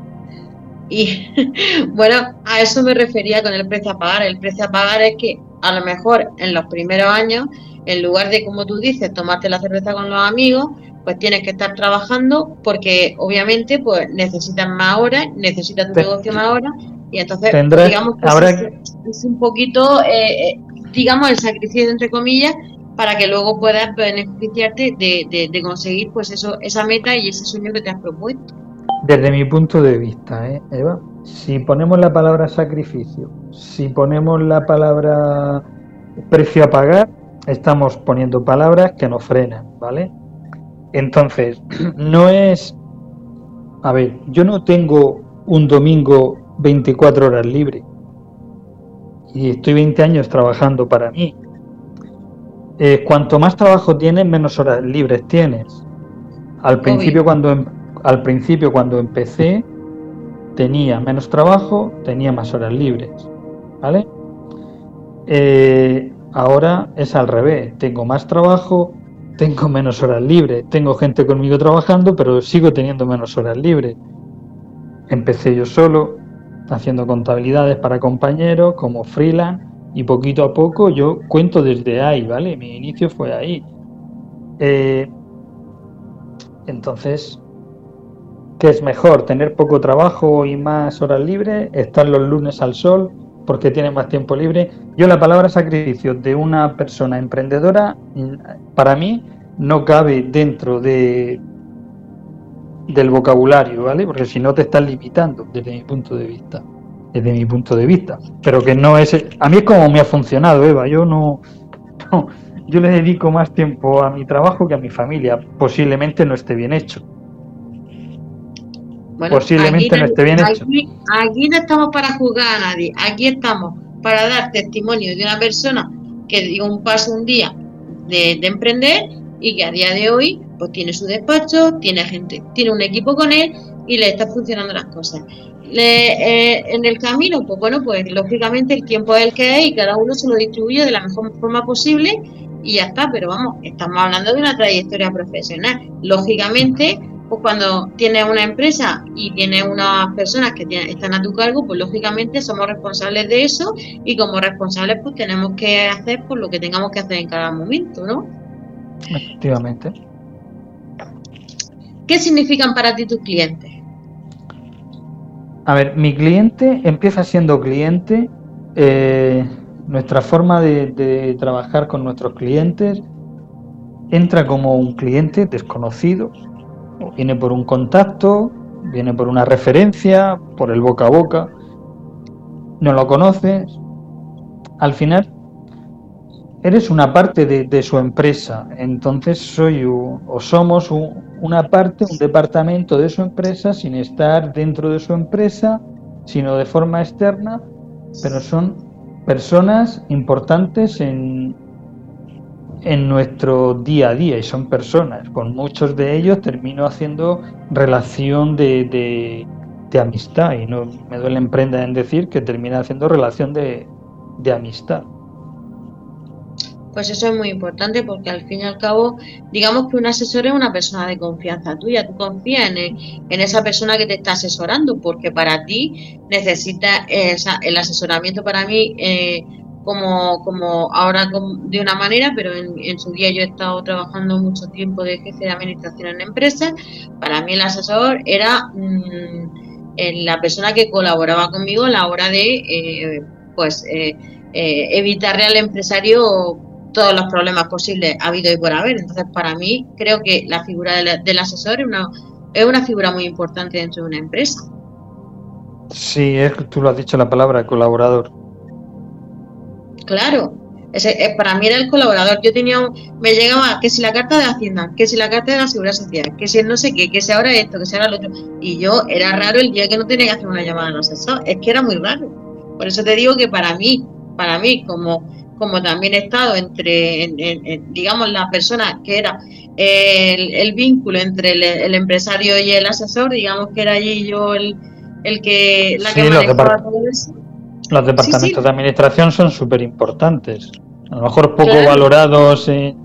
Y bueno, a eso me refería con el precio a pagar. El precio a pagar es que a lo mejor en los primeros años, en lugar de, como tú dices, tomarte la cerveza con los amigos, pues tienes que estar trabajando porque obviamente pues necesitas más horas, necesitas tu negocio más horas y entonces digamos que es, un poquito, eh, eh, digamos, el sacrificio entre comillas para que luego puedas beneficiarte de, de, conseguir pues eso, esa meta y ese sueño que te has propuesto. Desde mi punto de vista, ¿eh, Eva, si ponemos la palabra sacrificio, si ponemos la palabra precio a pagar, estamos poniendo palabras que nos frenan, ¿vale? Entonces, no es... A ver, yo no tengo un domingo 24 horas libre. Y estoy 20 años trabajando para mí. Eh, cuanto más trabajo tienes, menos horas libres tienes. Al principio, cuando, em, al principio, cuando empecé, tenía menos trabajo, tenía más horas libres. ¿Vale? Eh, ahora es al revés. Tengo más trabajo, tengo menos horas libres, tengo gente conmigo trabajando, pero sigo teniendo menos horas libres. Empecé yo solo, haciendo contabilidades para compañeros, como freelance, y poquito a poco yo cuento desde ahí, ¿vale? Mi inicio fue ahí. Eh, entonces, ¿qué es mejor? ¿Tener poco trabajo y más horas libres? ¿Estar los lunes al sol porque tienes más tiempo libre? Yo la palabra sacrificio de una persona emprendedora, para mí, no cabe dentro de del vocabulario, ¿vale? Porque si no te estás limitando desde mi punto de vista. Desde mi punto de vista. Pero que no es... A mí es como me ha funcionado, Eva. Yo no, yo le dedico más tiempo a mi trabajo que a mi familia. Posiblemente no esté bien hecho. Posiblemente no esté bien hecho. Aquí no estamos para juzgar a nadie. Aquí estamos para dar testimonio de una persona que dio un paso un día de, de emprender y que a día de hoy pues tiene su despacho, tiene gente, tiene un equipo con él y le está funcionando las cosas. Eh, en el camino, pues bueno, pues lógicamente el tiempo es el que es y cada uno se lo distribuye de la mejor forma posible y ya está, pero vamos, estamos hablando de una trayectoria profesional. Lógicamente, pues cuando tienes una empresa y tienes unas personas que están a tu cargo, pues lógicamente somos responsables de eso y como responsables pues tenemos que hacer por lo que tengamos que hacer en cada momento, ¿no? Efectivamente. ¿Qué significan para ti tus clientes? A ver, mi cliente empieza siendo cliente. Eh, nuestra forma de, trabajar con nuestros clientes entra como un cliente desconocido. Viene por un contacto, viene por una referencia, por el boca a boca. No lo conoces. Al final eres una parte de, su empresa, entonces soy o somos una parte, un departamento de su empresa sin estar dentro de su empresa, sino de forma externa, pero son personas importantes en, en nuestro día a día y son personas. Con muchos de ellos termino haciendo relación de, de, amistad. Y no me duele emprenda en decir que termina haciendo relación de, de amistad pues eso es muy importante porque al fin y al cabo, digamos que un asesor es una persona de confianza tuya, tú confías en, en esa persona que te está asesorando porque para ti necesita el asesoramiento para mí. Eh, como, como ahora de una manera, pero en, su día yo he estado trabajando mucho tiempo de jefe de administración en empresas. Para mí el asesor era mm, la persona que colaboraba conmigo a la hora de eh, pues eh, evitarle al empresario todos los problemas posibles ha habido y por haber. Entonces, para mí, creo que la figura del, asesor es una, es una figura muy importante dentro de una empresa. Sí, es, tú lo has dicho la palabra, colaborador. Claro, Ese, eh, para mí era el colaborador. Yo tenía, me llegaba que si la carta de Hacienda, que si la carta de la Seguridad Social, que si no sé qué, que si ahora esto, que si ahora lo otro. Y yo era raro el día que no tenía que hacer una llamada al asesor. Es que era muy raro. Por eso te digo que para mí, para mí, como, como también he estado entre, digamos, la persona que era el, vínculo entre el, empresario y el asesor, digamos que era allí yo el, el que la que manejaba todo eso los departamentos de administración son súper importantes. A lo mejor poco valorados en,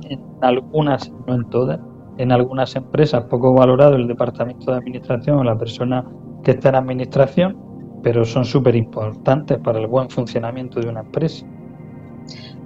algunas, no en todas, en algunas empresas poco valorado el departamento de administración o la persona que está en administración, pero son súper importantes para el buen funcionamiento de una empresa.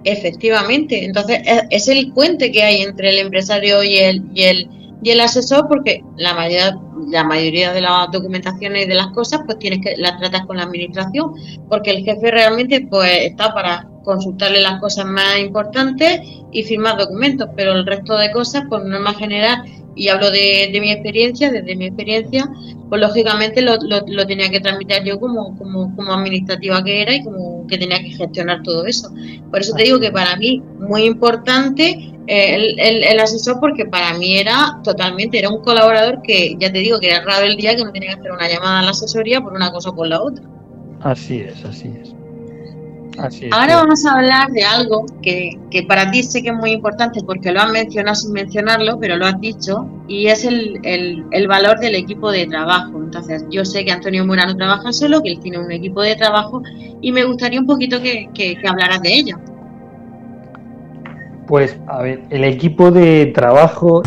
Efectivamente, entonces es el puente que hay entre el empresario y el, y el, y el asesor porque la mayoría, la mayoría de las documentaciones y de las cosas pues tienes que las tratas con la administración porque el jefe realmente pues está para consultarle las cosas más importantes y firmar documentos pero el resto de cosas por norma general y hablo de, mi experiencia, desde mi experiencia, pues lógicamente lo, lo, tenía que transmitir yo como, como, como, administrativa que era y como que tenía que gestionar todo eso. Por eso te digo que para mí muy importante eh, el, el, asesor porque para mí era totalmente, era un colaborador que ya te digo que era raro el día que no tenía que hacer una llamada a la asesoría por una cosa o por la otra. Así es, así es. Ahora vamos a hablar de algo que, para ti sé que es muy importante porque lo has mencionado sin mencionarlo, pero lo has dicho, y es el, el, valor del equipo de trabajo. Entonces, yo sé que Antonio Murano trabaja solo, que él tiene un equipo de trabajo, y me gustaría un poquito que, que, hablaras de ello. Pues, a ver, el equipo de trabajo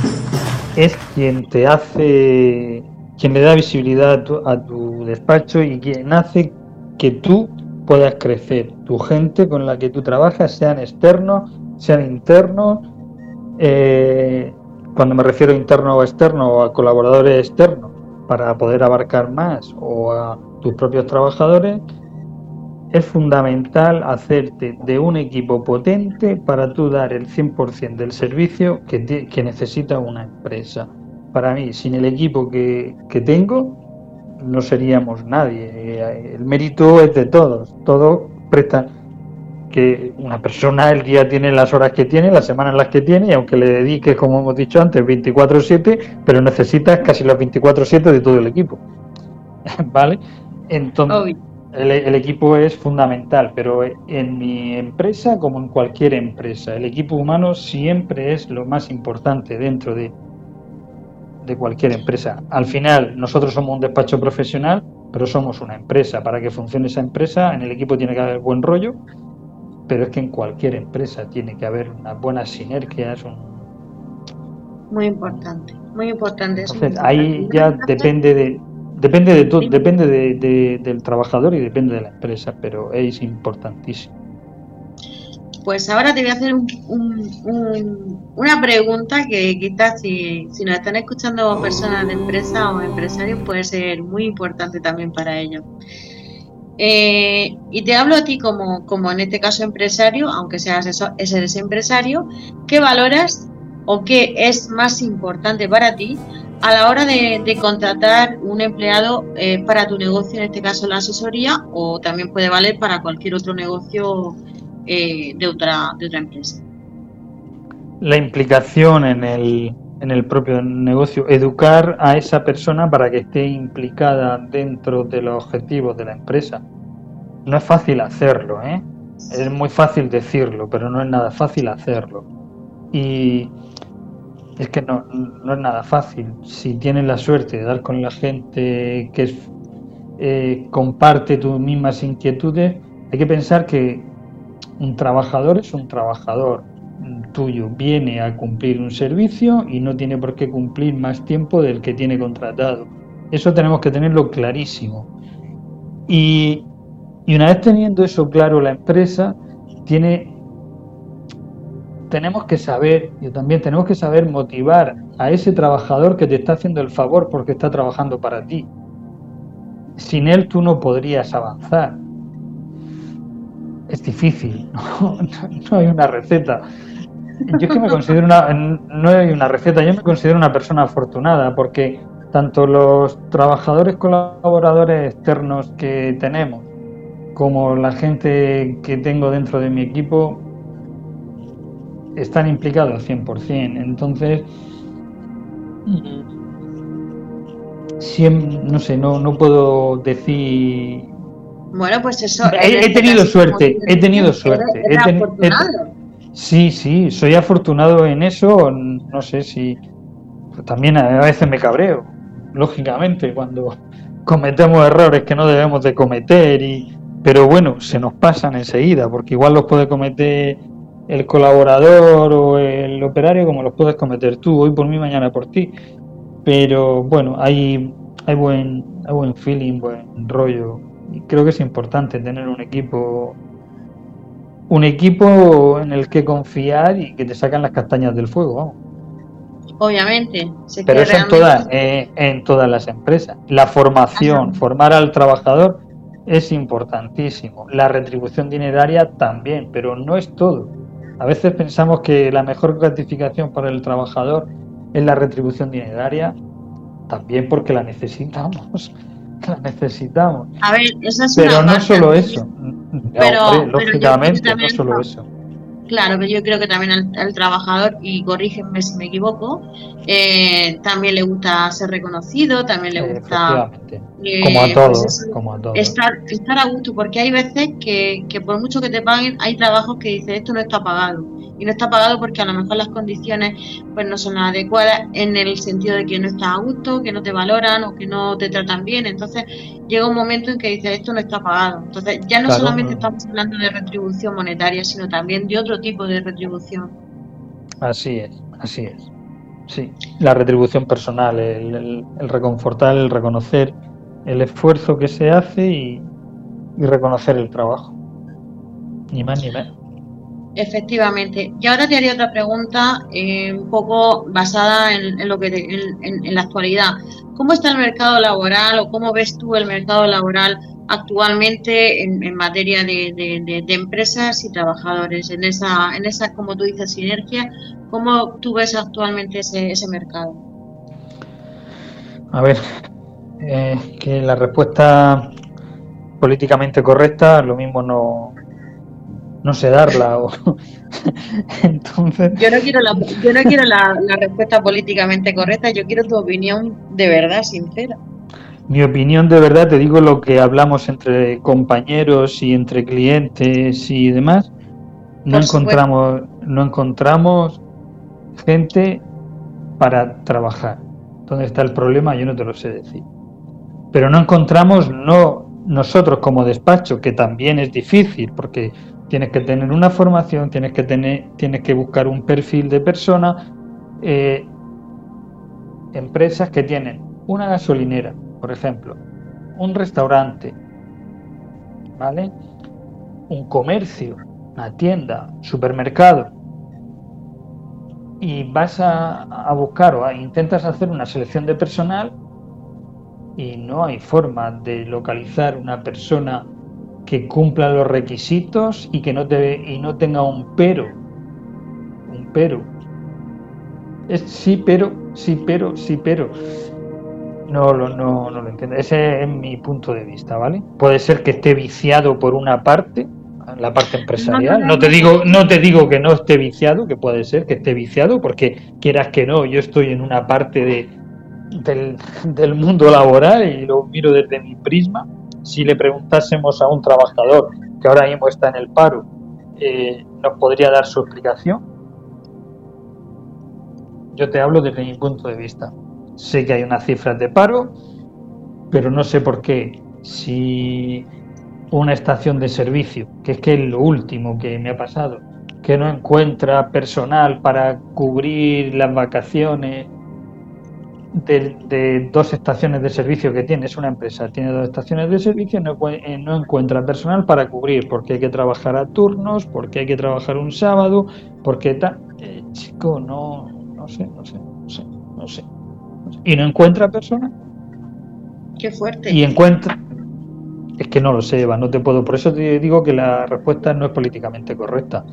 es quien te hace, quien le da visibilidad a tu, a tu despacho y quien hace que tú puedas crecer. Tu gente con la que tú trabajas, sean externos, sean internos. Eh, cuando me refiero a interno o externo o a colaboradores externos, para poder abarcar más o a tus propios trabajadores, es fundamental hacerte de un equipo potente para tú dar el 100% del servicio que, que necesita una empresa. Para mí, sin el equipo que, que tengo, no seríamos nadie. El mérito es de todos. Todos prestan que una persona el día tiene las horas que tiene, las semanas las que tiene, y aunque le dediques, como hemos dicho antes, 24/7, pero necesitas casi los 24/7 de todo el equipo. ¿Vale? Entonces, el, el, equipo es fundamental, pero en mi empresa, como en cualquier empresa, el equipo humano siempre es lo más importante dentro de de cualquier empresa. Al final, nosotros somos un despacho profesional, pero somos una empresa. Para que funcione esa empresa, en el equipo tiene que haber buen rollo, pero es que en cualquier empresa tiene que haber unas buenas sinergias. Muy importante, muy importante. Entonces, ahí ya depende de depende de todo, depende de, del trabajador y depende de la empresa, pero es importantísimo. Pues ahora te voy a hacer una pregunta que quizás si, si, nos están escuchando personas de empresa o empresarios puede ser muy importante también para ellos. Eh, y te hablo a ti como, como en este caso empresario, aunque seas eso, eres empresario, ¿qué valoras o qué es más importante para ti a la hora de, contratar un empleado eh, para tu negocio, en este caso la asesoría, o también puede valer para cualquier otro negocio eh, de, otra, de otra empresa. La implicación en el, en el propio negocio, educar a esa persona para que esté implicada dentro de los objetivos de la empresa. No es fácil hacerlo, ¿eh? es muy fácil decirlo, pero no es nada fácil hacerlo. Y es que no, no es nada fácil. Si tienes la suerte de dar con la gente que eh, comparte tus mismas inquietudes, hay que pensar que un trabajador es un trabajador tuyo, viene a cumplir un servicio y no tiene por qué cumplir más tiempo del que tiene contratado. Eso tenemos que tenerlo clarísimo. Y, una vez teniendo eso claro la empresa, tiene, tenemos que saber, y también tenemos que saber motivar a ese trabajador que te está haciendo el favor porque está trabajando para ti. Sin él tú no podrías avanzar es difícil, no, hay una receta. Yo es que me considero una, no hay una receta, yo me considero una persona afortunada porque tanto los trabajadores colaboradores externos que tenemos como la gente que tengo dentro de mi equipo están implicados al 100%. Entonces, siempre, no sé, no, no puedo decir... Bueno, pues eso... He, tenido suerte, he tenido suerte. sí, sí, soy afortunado en eso, no sé si... También a veces me cabreo, lógicamente, cuando cometemos errores que no debemos de cometer y pero bueno se nos pasan enseguida porque igual los puede cometer el colaborador o el operario como los puedes cometer tú hoy por mí mañana por ti pero bueno hay hay buen hay buen feeling buen rollo creo que es importante tener un equipo un equipo en el que confiar y que te sacan las castañas del fuego obviamente. Pero eso en, todas, eh, en todas las empresas. La formación, formar al trabajador es importantísimo. La retribución dineraria también, pero no es todo. A veces pensamos que la mejor gratificación para el trabajador es la retribución dineraria, también porque la necesitamos. La necesitamos. A ver, esa es pero no solo eso. Pero, lógicamente, no solo eso Claro, que yo creo que también al, trabajador, y corrígeme si me equivoco, eh, también le gusta ser reconocido, también le gusta... Eh, como, a pues todos, como a todos. Estar, estar a gusto, porque hay veces que, que por mucho que te paguen, hay trabajos que dicen esto no está pagado y no está pagado porque a lo mejor las condiciones pues no son adecuadas en el sentido de que no estás a gusto, que no te valoran o que no te tratan bien. Entonces llega un momento en que dices esto no está pagado. Entonces ya no solamente estamos hablando de retribución monetaria, sino también de otro tipo de retribución. Así es, así es. Sí, la retribución personal, el, reconfortar, el reconocer el esfuerzo que se hace y, y reconocer el trabajo. Ni más ni menos. Efectivamente. Y ahora te haría otra pregunta eh, un poco basada en, lo que en, la actualidad. ¿Cómo está el mercado laboral o cómo ves tú el mercado laboral actualmente en, materia de, empresas y trabajadores? En esa, en esa, como tú dices, sinergia, ¿cómo tú ves actualmente ese, ese mercado? A ver, eh, que la respuesta políticamente correcta, lo mismo no, no sé darla. O... Entonces... Yo no quiero, la, yo no quiero la, respuesta políticamente correcta, yo quiero tu opinión de verdad, sincera. Mi opinión de verdad, te digo lo que hablamos entre compañeros y entre clientes y demás. No encontramos, no encontramos gente para trabajar. ¿Dónde está el problema? Yo no te lo sé decir. Pero no encontramos, no nosotros como despacho, que también es difícil, porque Tienes que tener una formación, tienes que tener, tienes que buscar un perfil de persona. Eh, empresas que tienen una gasolinera, por ejemplo, un restaurante, ¿vale? Un comercio, una tienda, supermercado, y vas a, buscar o intentas hacer una selección de personal y no hay forma de localizar una persona que cumpla los requisitos y que no te y no tenga un pero un pero es sí pero sí pero sí pero no, no, no, no lo entiendo. Ese es mi punto de vista vale puede ser que esté viciado por una parte la parte empresarial. no te digo no te digo que no esté viciado que puede ser que esté viciado porque quieras que no yo estoy en una parte de del, del mundo laboral y lo miro desde mi prisma. Si le preguntásemos a un trabajador que ahora mismo está en el paro, eh, nos podría dar su explicación. Yo te hablo desde mi punto de vista. Sé que hay unas cifras de paro, pero no sé por qué. Si una estación de servicio, que es que es lo último que me ha pasado, que no encuentra personal para cubrir las vacaciones de, dos estaciones de servicio que tiene, es una empresa, tiene dos estaciones de servicio, no, eh, no encuentra personal para cubrir, porque hay que trabajar a turnos, porque hay que trabajar un sábado, porque tal. Eh, chico, no, no sé, no sé, no sé, no sé, Y no encuentra personal. Qué fuerte. Y encuentra. Es que no lo sé, Eva, no te puedo. Por eso te digo que la respuesta no es políticamente correcta.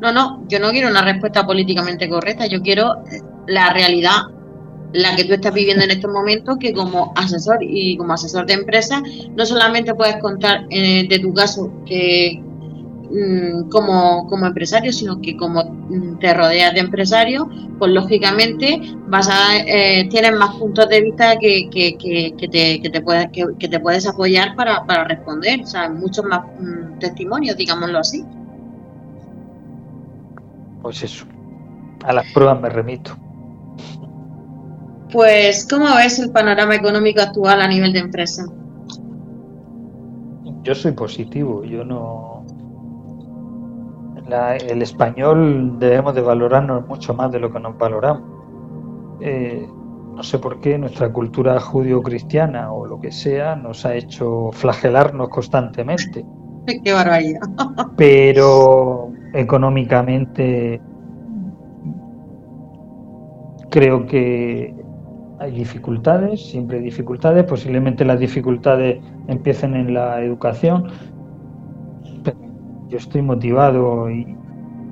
No, no, yo no quiero una respuesta políticamente correcta, yo quiero la realidad la que tú estás viviendo en estos momentos, que como asesor y como asesor de empresa, no solamente puedes contar eh, de tu caso que, mm, como, como empresario, sino que como mm, te rodeas de empresarios, pues lógicamente vas a, eh, tienes más puntos de vista que, que, que, te, que, te, puedes, que, te puedes apoyar para, para responder, o sea, muchos más mm, testimonios, digámoslo así. Pues eso, a las pruebas me remito. Pues, ¿cómo ves el panorama económico actual a nivel de empresa? Yo soy positivo, yo no... el español debemos de valorarnos mucho más de lo que nos valoramos. Eh, no sé por qué nuestra cultura judío-cristiana o lo que sea nos ha hecho flagelarnos constantemente. Qué barbaridad. Pero económicamente creo que hay dificultades, siempre hay dificultades, posiblemente las dificultades empiecen en la educación. Yo estoy motivado y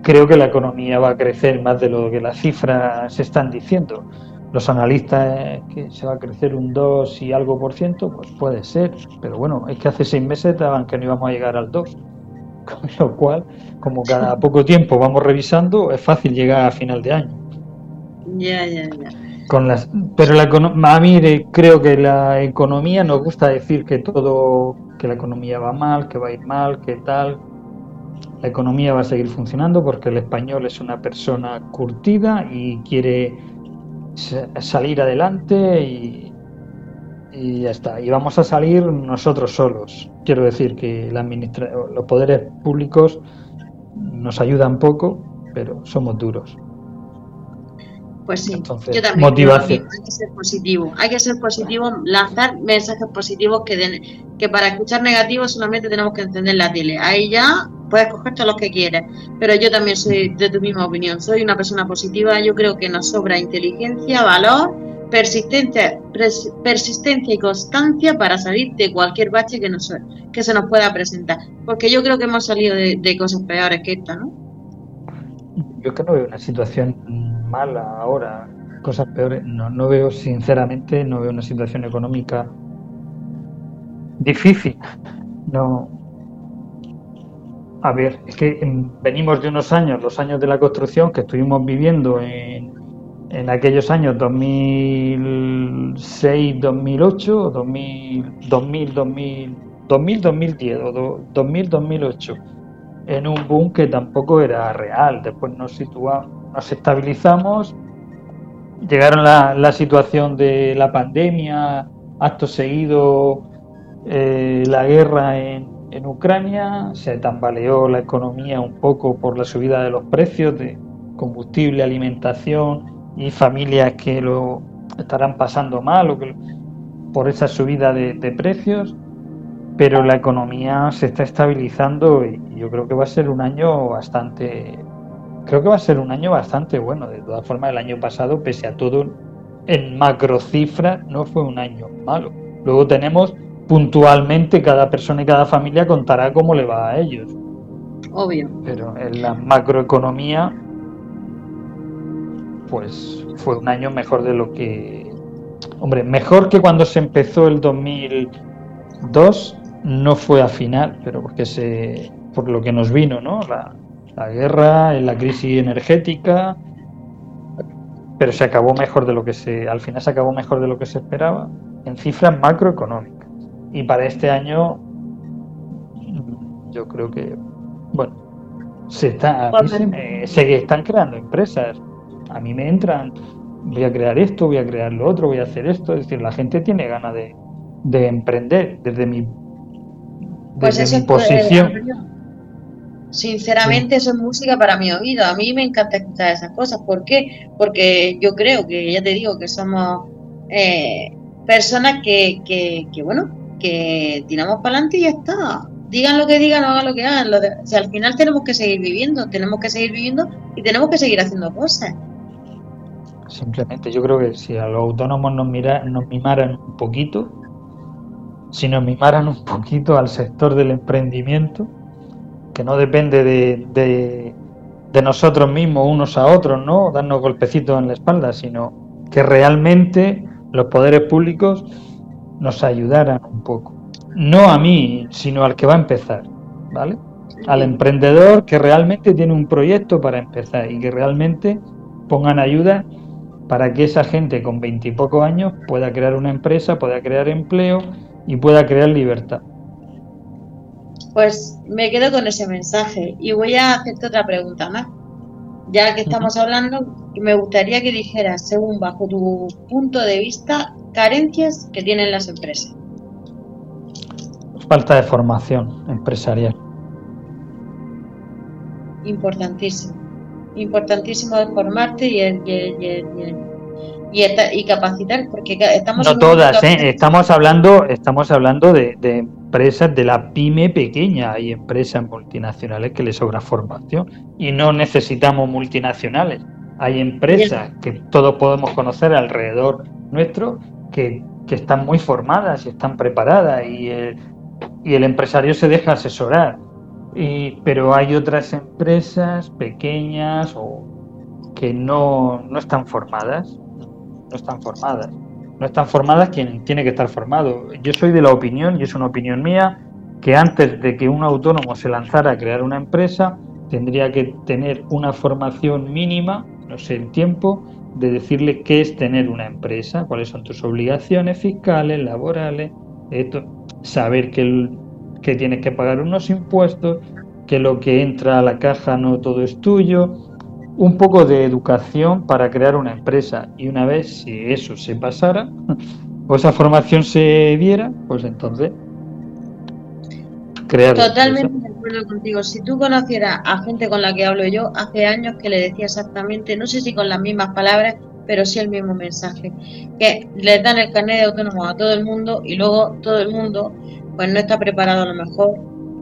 creo que la economía va a crecer más de lo que las cifras se están diciendo. Los analistas que se va a crecer un 2 y algo por ciento, pues puede ser, pero bueno, es que hace seis meses daban que no íbamos a llegar al 2. Con lo cual, como cada poco tiempo vamos revisando, es fácil llegar a final de año. Ya, ya, ya. Con las, pero la, a mí creo que la economía nos gusta decir que todo, que la economía va mal, que va a ir mal, que tal. La economía va a seguir funcionando porque el español es una persona curtida y quiere salir adelante y, y ya está. Y vamos a salir nosotros solos. Quiero decir que la los poderes públicos nos ayudan poco, pero somos duros. Pues sí, yo también. Motivación. hay que ser positivo. Hay que ser positivo, lanzar mensajes positivos que, den, que para escuchar negativos solamente tenemos que encender la tele. Ahí ya puedes coger todos los que quieres. Pero yo también soy de tu misma opinión. Soy una persona positiva. Yo creo que nos sobra inteligencia, valor, persistencia, persistencia y constancia para salir de cualquier bache que, nos, que se nos pueda presentar. Porque yo creo que hemos salido de, cosas peores que esta, ¿no? Yo creo que no veo una situación mala ahora, cosas peores. No, no veo, sinceramente, no veo una situación económica difícil. No. A ver, es que venimos de unos años, los años de la construcción que estuvimos viviendo en, en aquellos años 2006, 2008, 2000, 2000, 2000, 2000 2010 o 2000, 2008, en un boom que tampoco era real. Después nos situamos nos estabilizamos, llegaron la, la situación de la pandemia, acto seguido eh, la guerra en, en, Ucrania, se tambaleó la economía un poco por la subida de los precios de combustible, alimentación y familias que lo estarán pasando mal o que, por esa subida de, precios, pero la economía se está estabilizando y yo creo que va a ser un año bastante creo que va a ser un año bastante bueno. De todas formas, el año pasado, pese a todo, en macro cifra, no fue un año malo. Luego tenemos puntualmente cada persona y cada familia contará cómo le va a ellos. Obvio. Pero en la macroeconomía, pues fue un año mejor de lo que. Hombre, mejor que cuando se empezó el 2002, no fue a final, pero porque se. por lo que nos vino, ¿no? La, la guerra, la crisis energética, pero se acabó mejor de lo que se, al final se acabó mejor de lo que se esperaba en cifras macroeconómicas. Y para este año, yo creo que, bueno, se está, se, están creando empresas. A mí me entran, voy a crear esto, voy a crear lo otro, voy a hacer esto. Es decir, la gente tiene ganas de, de emprender desde mi, pues desde mi posición. Sinceramente, eso es música para mi oído. A mí me encanta escuchar esas cosas. ¿Por qué? Porque yo creo que, ya te digo, que somos eh, personas que, que, bueno, que tiramos para adelante y ya está. Digan lo que digan, hagan lo que hagan. Lo al final tenemos que seguir viviendo, tenemos que seguir viviendo y tenemos que seguir haciendo cosas. Simplemente, yo creo que si a los autónomos nos, mira, nos mimaran un poquito, si nos mimaran un poquito al sector del emprendimiento, que no depende de, de, nosotros mismos unos a otros, ¿no? Darnos golpecitos en la espalda, sino que realmente los poderes públicos nos ayudaran un poco. No a mí, sino al que va a empezar, ¿vale? al emprendedor que realmente tiene un proyecto para empezar y que realmente pongan ayuda para que esa gente con veintipocos años pueda crear una empresa, pueda crear empleo y pueda crear libertad. Pues me quedo con ese mensaje y voy a hacerte otra pregunta más. Ya que estamos hablando, me gustaría que dijeras, según bajo tu punto de vista, carencias que tienen las empresas. Falta de formación empresarial. Importantísimo. Importantísimo formarte y, y, capacitar, porque estamos... No todas, ¿eh? estamos hablando, estamos hablando de, de, empresas de la pyme pequeña. Hay empresas multinacionales que les sobra formación y no necesitamos multinacionales. Hay empresas que todos podemos conocer alrededor nuestro que, que están muy formadas y están preparadas y el, y el empresario se deja asesorar. Y, pero hay otras empresas pequeñas o que no, no están formadas. No están formadas. No están formadas quien tiene que estar formado. Yo soy de la opinión, y es una opinión mía, que antes de que un autónomo se lanzara a crear una empresa, tendría que tener una formación mínima, no sé el tiempo, de decirle qué es tener una empresa, cuáles son tus obligaciones fiscales, laborales, esto, saber que, que tienes que pagar unos impuestos, que lo que entra a la caja no todo es tuyo, un poco de educación para crear una empresa y una vez si eso se pasara o esa formación se diera, pues entonces crear. Totalmente de acuerdo contigo. Si tú conocieras a gente con la que hablo yo hace años que le decía exactamente, no sé si con las mismas palabras, pero sí el mismo mensaje, que le dan el carnet de autónomo a todo el mundo y luego todo el mundo pues no está preparado a lo mejor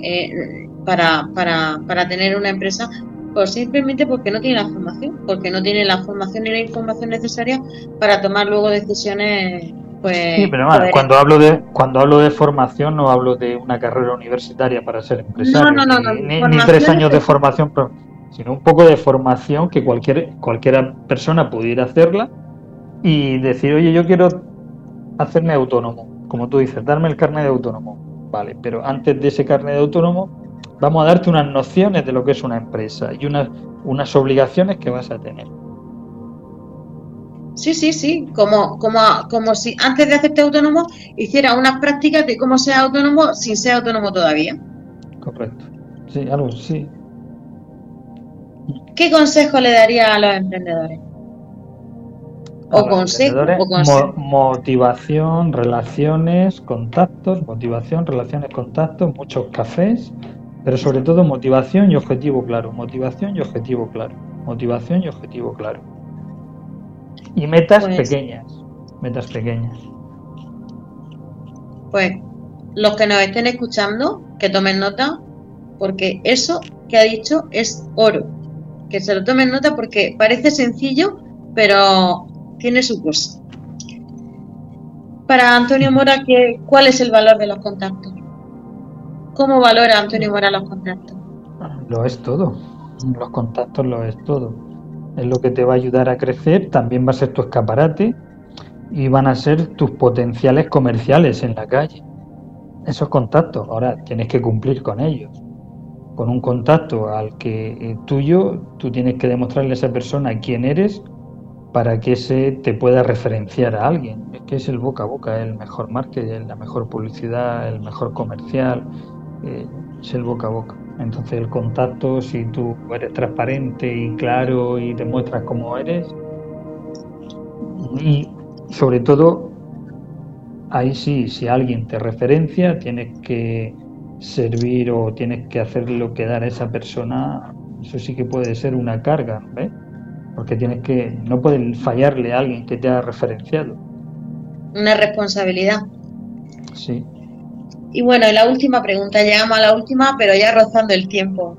eh, para, para, para tener una empresa pues simplemente porque no tiene la formación, porque no tiene la formación ni la información necesaria para tomar luego decisiones pues sí, pero cuando hablo de cuando hablo de formación no hablo de una carrera universitaria para ser empresario, no, no, no, ni, ni, tres años de formación, sino un poco de formación que cualquier cualquiera persona pudiera hacerla y decir, oye, yo quiero hacerme autónomo, como tú dices, darme el carnet de autónomo, vale, pero antes de ese carnet de autónomo vamos a darte unas nociones de lo que es una empresa y unas, unas obligaciones que vas a tener. Sí, sí, sí, como, como, como si antes de hacerte autónomo hiciera unas prácticas de cómo ser autónomo sin ser autónomo todavía. Correcto, sí, algo sí. ¿Qué consejo le daría a los emprendedores? O consejo, o motivación, relaciones, contactos, motivación, relaciones, contactos, muchos cafés pero sobre todo motivación y objetivo claro, motivación y objetivo claro, motivación y objetivo claro. Y metas pues pequeñas, metas pequeñas. Pues los que nos estén escuchando, que tomen nota, porque eso que ha dicho es oro. Que se lo tomen nota porque parece sencillo, pero tiene su cosa. Para Antonio Mora, ¿cuál es el valor de los contactos? ¿Cómo valora Antonio Mora los contactos? Lo es todo. Los contactos lo es todo. Es lo que te va a ayudar a crecer, también va a ser tu escaparate y van a ser tus potenciales comerciales en la calle. Esos contactos, ahora tienes que cumplir con ellos. Con un contacto al que eh, tuyo, tú tienes que demostrarle a esa persona quién eres para que se te pueda referenciar a alguien. Es que es el boca a boca, el mejor marketing, la mejor publicidad, el mejor comercial, es el boca a boca. Entonces el contacto, si tú eres transparente y claro y demuestras cómo eres, y sobre todo, ahí sí, si alguien te referencia, tienes que servir o tienes que hacer lo que dar a esa persona, eso sí que puede ser una carga, ¿ves? Porque tienes que, no puedes fallarle a alguien que te ha referenciado. Una responsabilidad. Sí. Y bueno, la última pregunta, llegamos a la última, pero ya rozando el tiempo.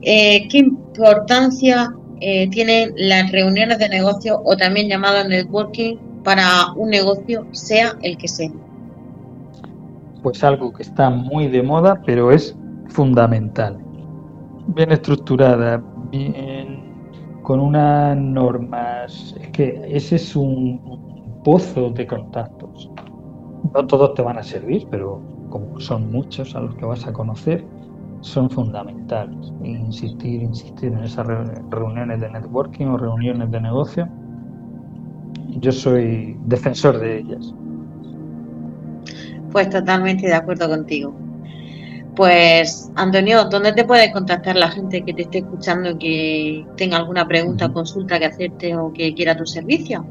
Eh, ¿Qué importancia eh, tienen las reuniones de negocio o también llamadas networking para un negocio, sea el que sea? Pues algo que está muy de moda, pero es fundamental. Bien estructurada, bien con unas normas. Es que ese es un pozo de contactos. No todos te van a servir, pero como son muchos a los que vas a conocer, son fundamentales. Insistir, insistir en esas reuniones de networking o reuniones de negocio. Yo soy defensor de ellas. Pues totalmente de acuerdo contigo. Pues, Antonio, ¿dónde te puede contactar la gente que te esté escuchando que tenga alguna pregunta o consulta que hacerte o que quiera tu servicio?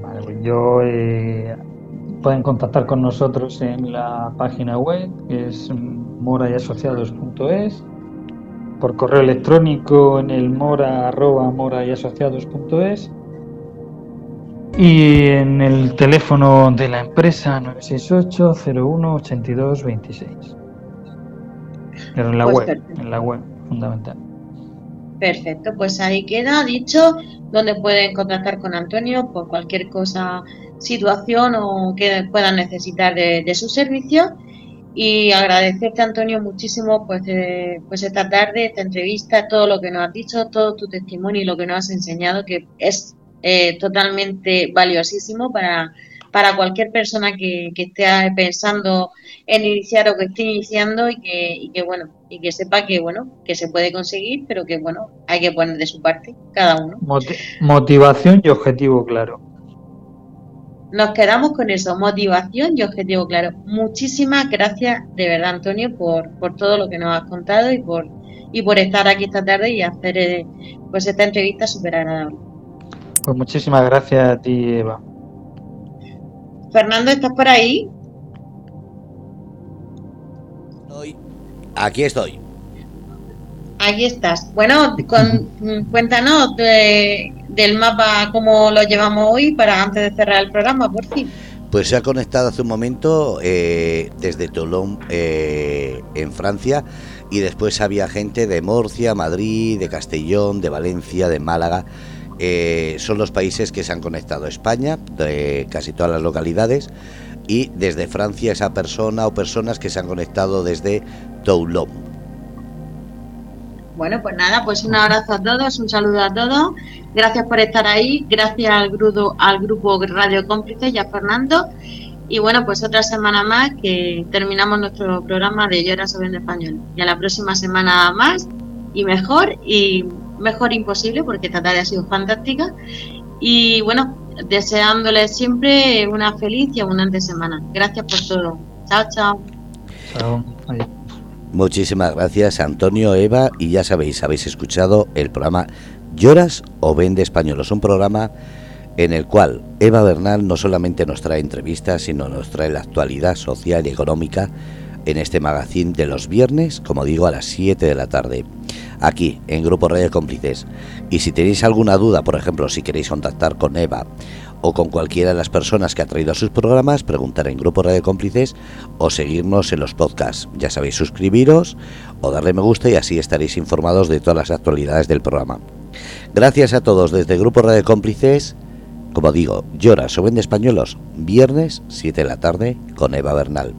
Vale, pues yo eh, pueden contactar con nosotros en la página web que es morayasociados.es por correo electrónico en el mora arroba morayasociados.es y en el teléfono de la empresa 968 01 82 26 pero en la pues web, en la web, fundamental. Perfecto, pues ahí queda dicho donde pueden contactar con Antonio por cualquier cosa, situación o que puedan necesitar de, su servicio. Y agradecerte, Antonio, muchísimo pues, pues esta tarde, esta entrevista, todo lo que nos has dicho, todo tu testimonio y lo que nos has enseñado, que es eh, totalmente valiosísimo para, para cualquier persona que, esté pensando en iniciar o que esté iniciando y que, bueno y que sepa que bueno que se puede conseguir pero que bueno hay que poner de su parte cada uno motivación y objetivo claro nos quedamos con eso motivación y objetivo claro muchísimas gracias de verdad Antonio por, por todo lo que nos has contado y por y por estar aquí esta tarde y hacer eh, pues esta entrevista súper agradable pues muchísimas gracias a ti Eva Fernando, ¿estás por ahí? Aquí estoy. Aquí estás. Bueno, cuéntanos del mapa, cómo lo llevamos hoy para antes de cerrar el programa, por fin. Pues se ha conectado hace un momento eh, desde Toulon, eh, en Francia, y después había gente de Murcia, Madrid, de Castellón, de Valencia, de Málaga eh, son los países que se han conectado. España, de casi todas las localidades, y desde Francia esa persona o personas que se han conectado desde Toulon. Bueno, pues nada, pues un abrazo a todos, un saludo a todos. Gracias por estar ahí, gracias al grupo, al grupo Radio Cómplices y a Fernando. Y bueno, pues otra semana más que terminamos nuestro programa de Llora sobre el español. Y a la próxima semana más y mejor y mejor imposible porque esta tarde ha sido fantástica. Y bueno, deseándoles siempre una feliz y abundante semana. Gracias por todo. Chao, chao. Chao. Muchísimas gracias Antonio, Eva y ya sabéis, habéis escuchado el programa Lloras o Vende Españolos, un programa en el cual Eva Bernal no solamente nos trae entrevistas, sino nos trae la actualidad social y económica en este magazine de los viernes, como digo, a las 7 de la tarde, aquí en Grupo Radio Cómplices. Y si tenéis alguna duda, por ejemplo, si queréis contactar con Eva o con cualquiera de las personas que ha traído a sus programas, preguntar en Grupo Radio Cómplices o seguirnos en los podcasts. Ya sabéis, suscribiros o darle me gusta y así estaréis informados de todas las actualidades del programa. Gracias a todos desde Grupo Radio Cómplices. Como digo, llora o vende españolos, viernes 7 de la tarde con Eva Bernal.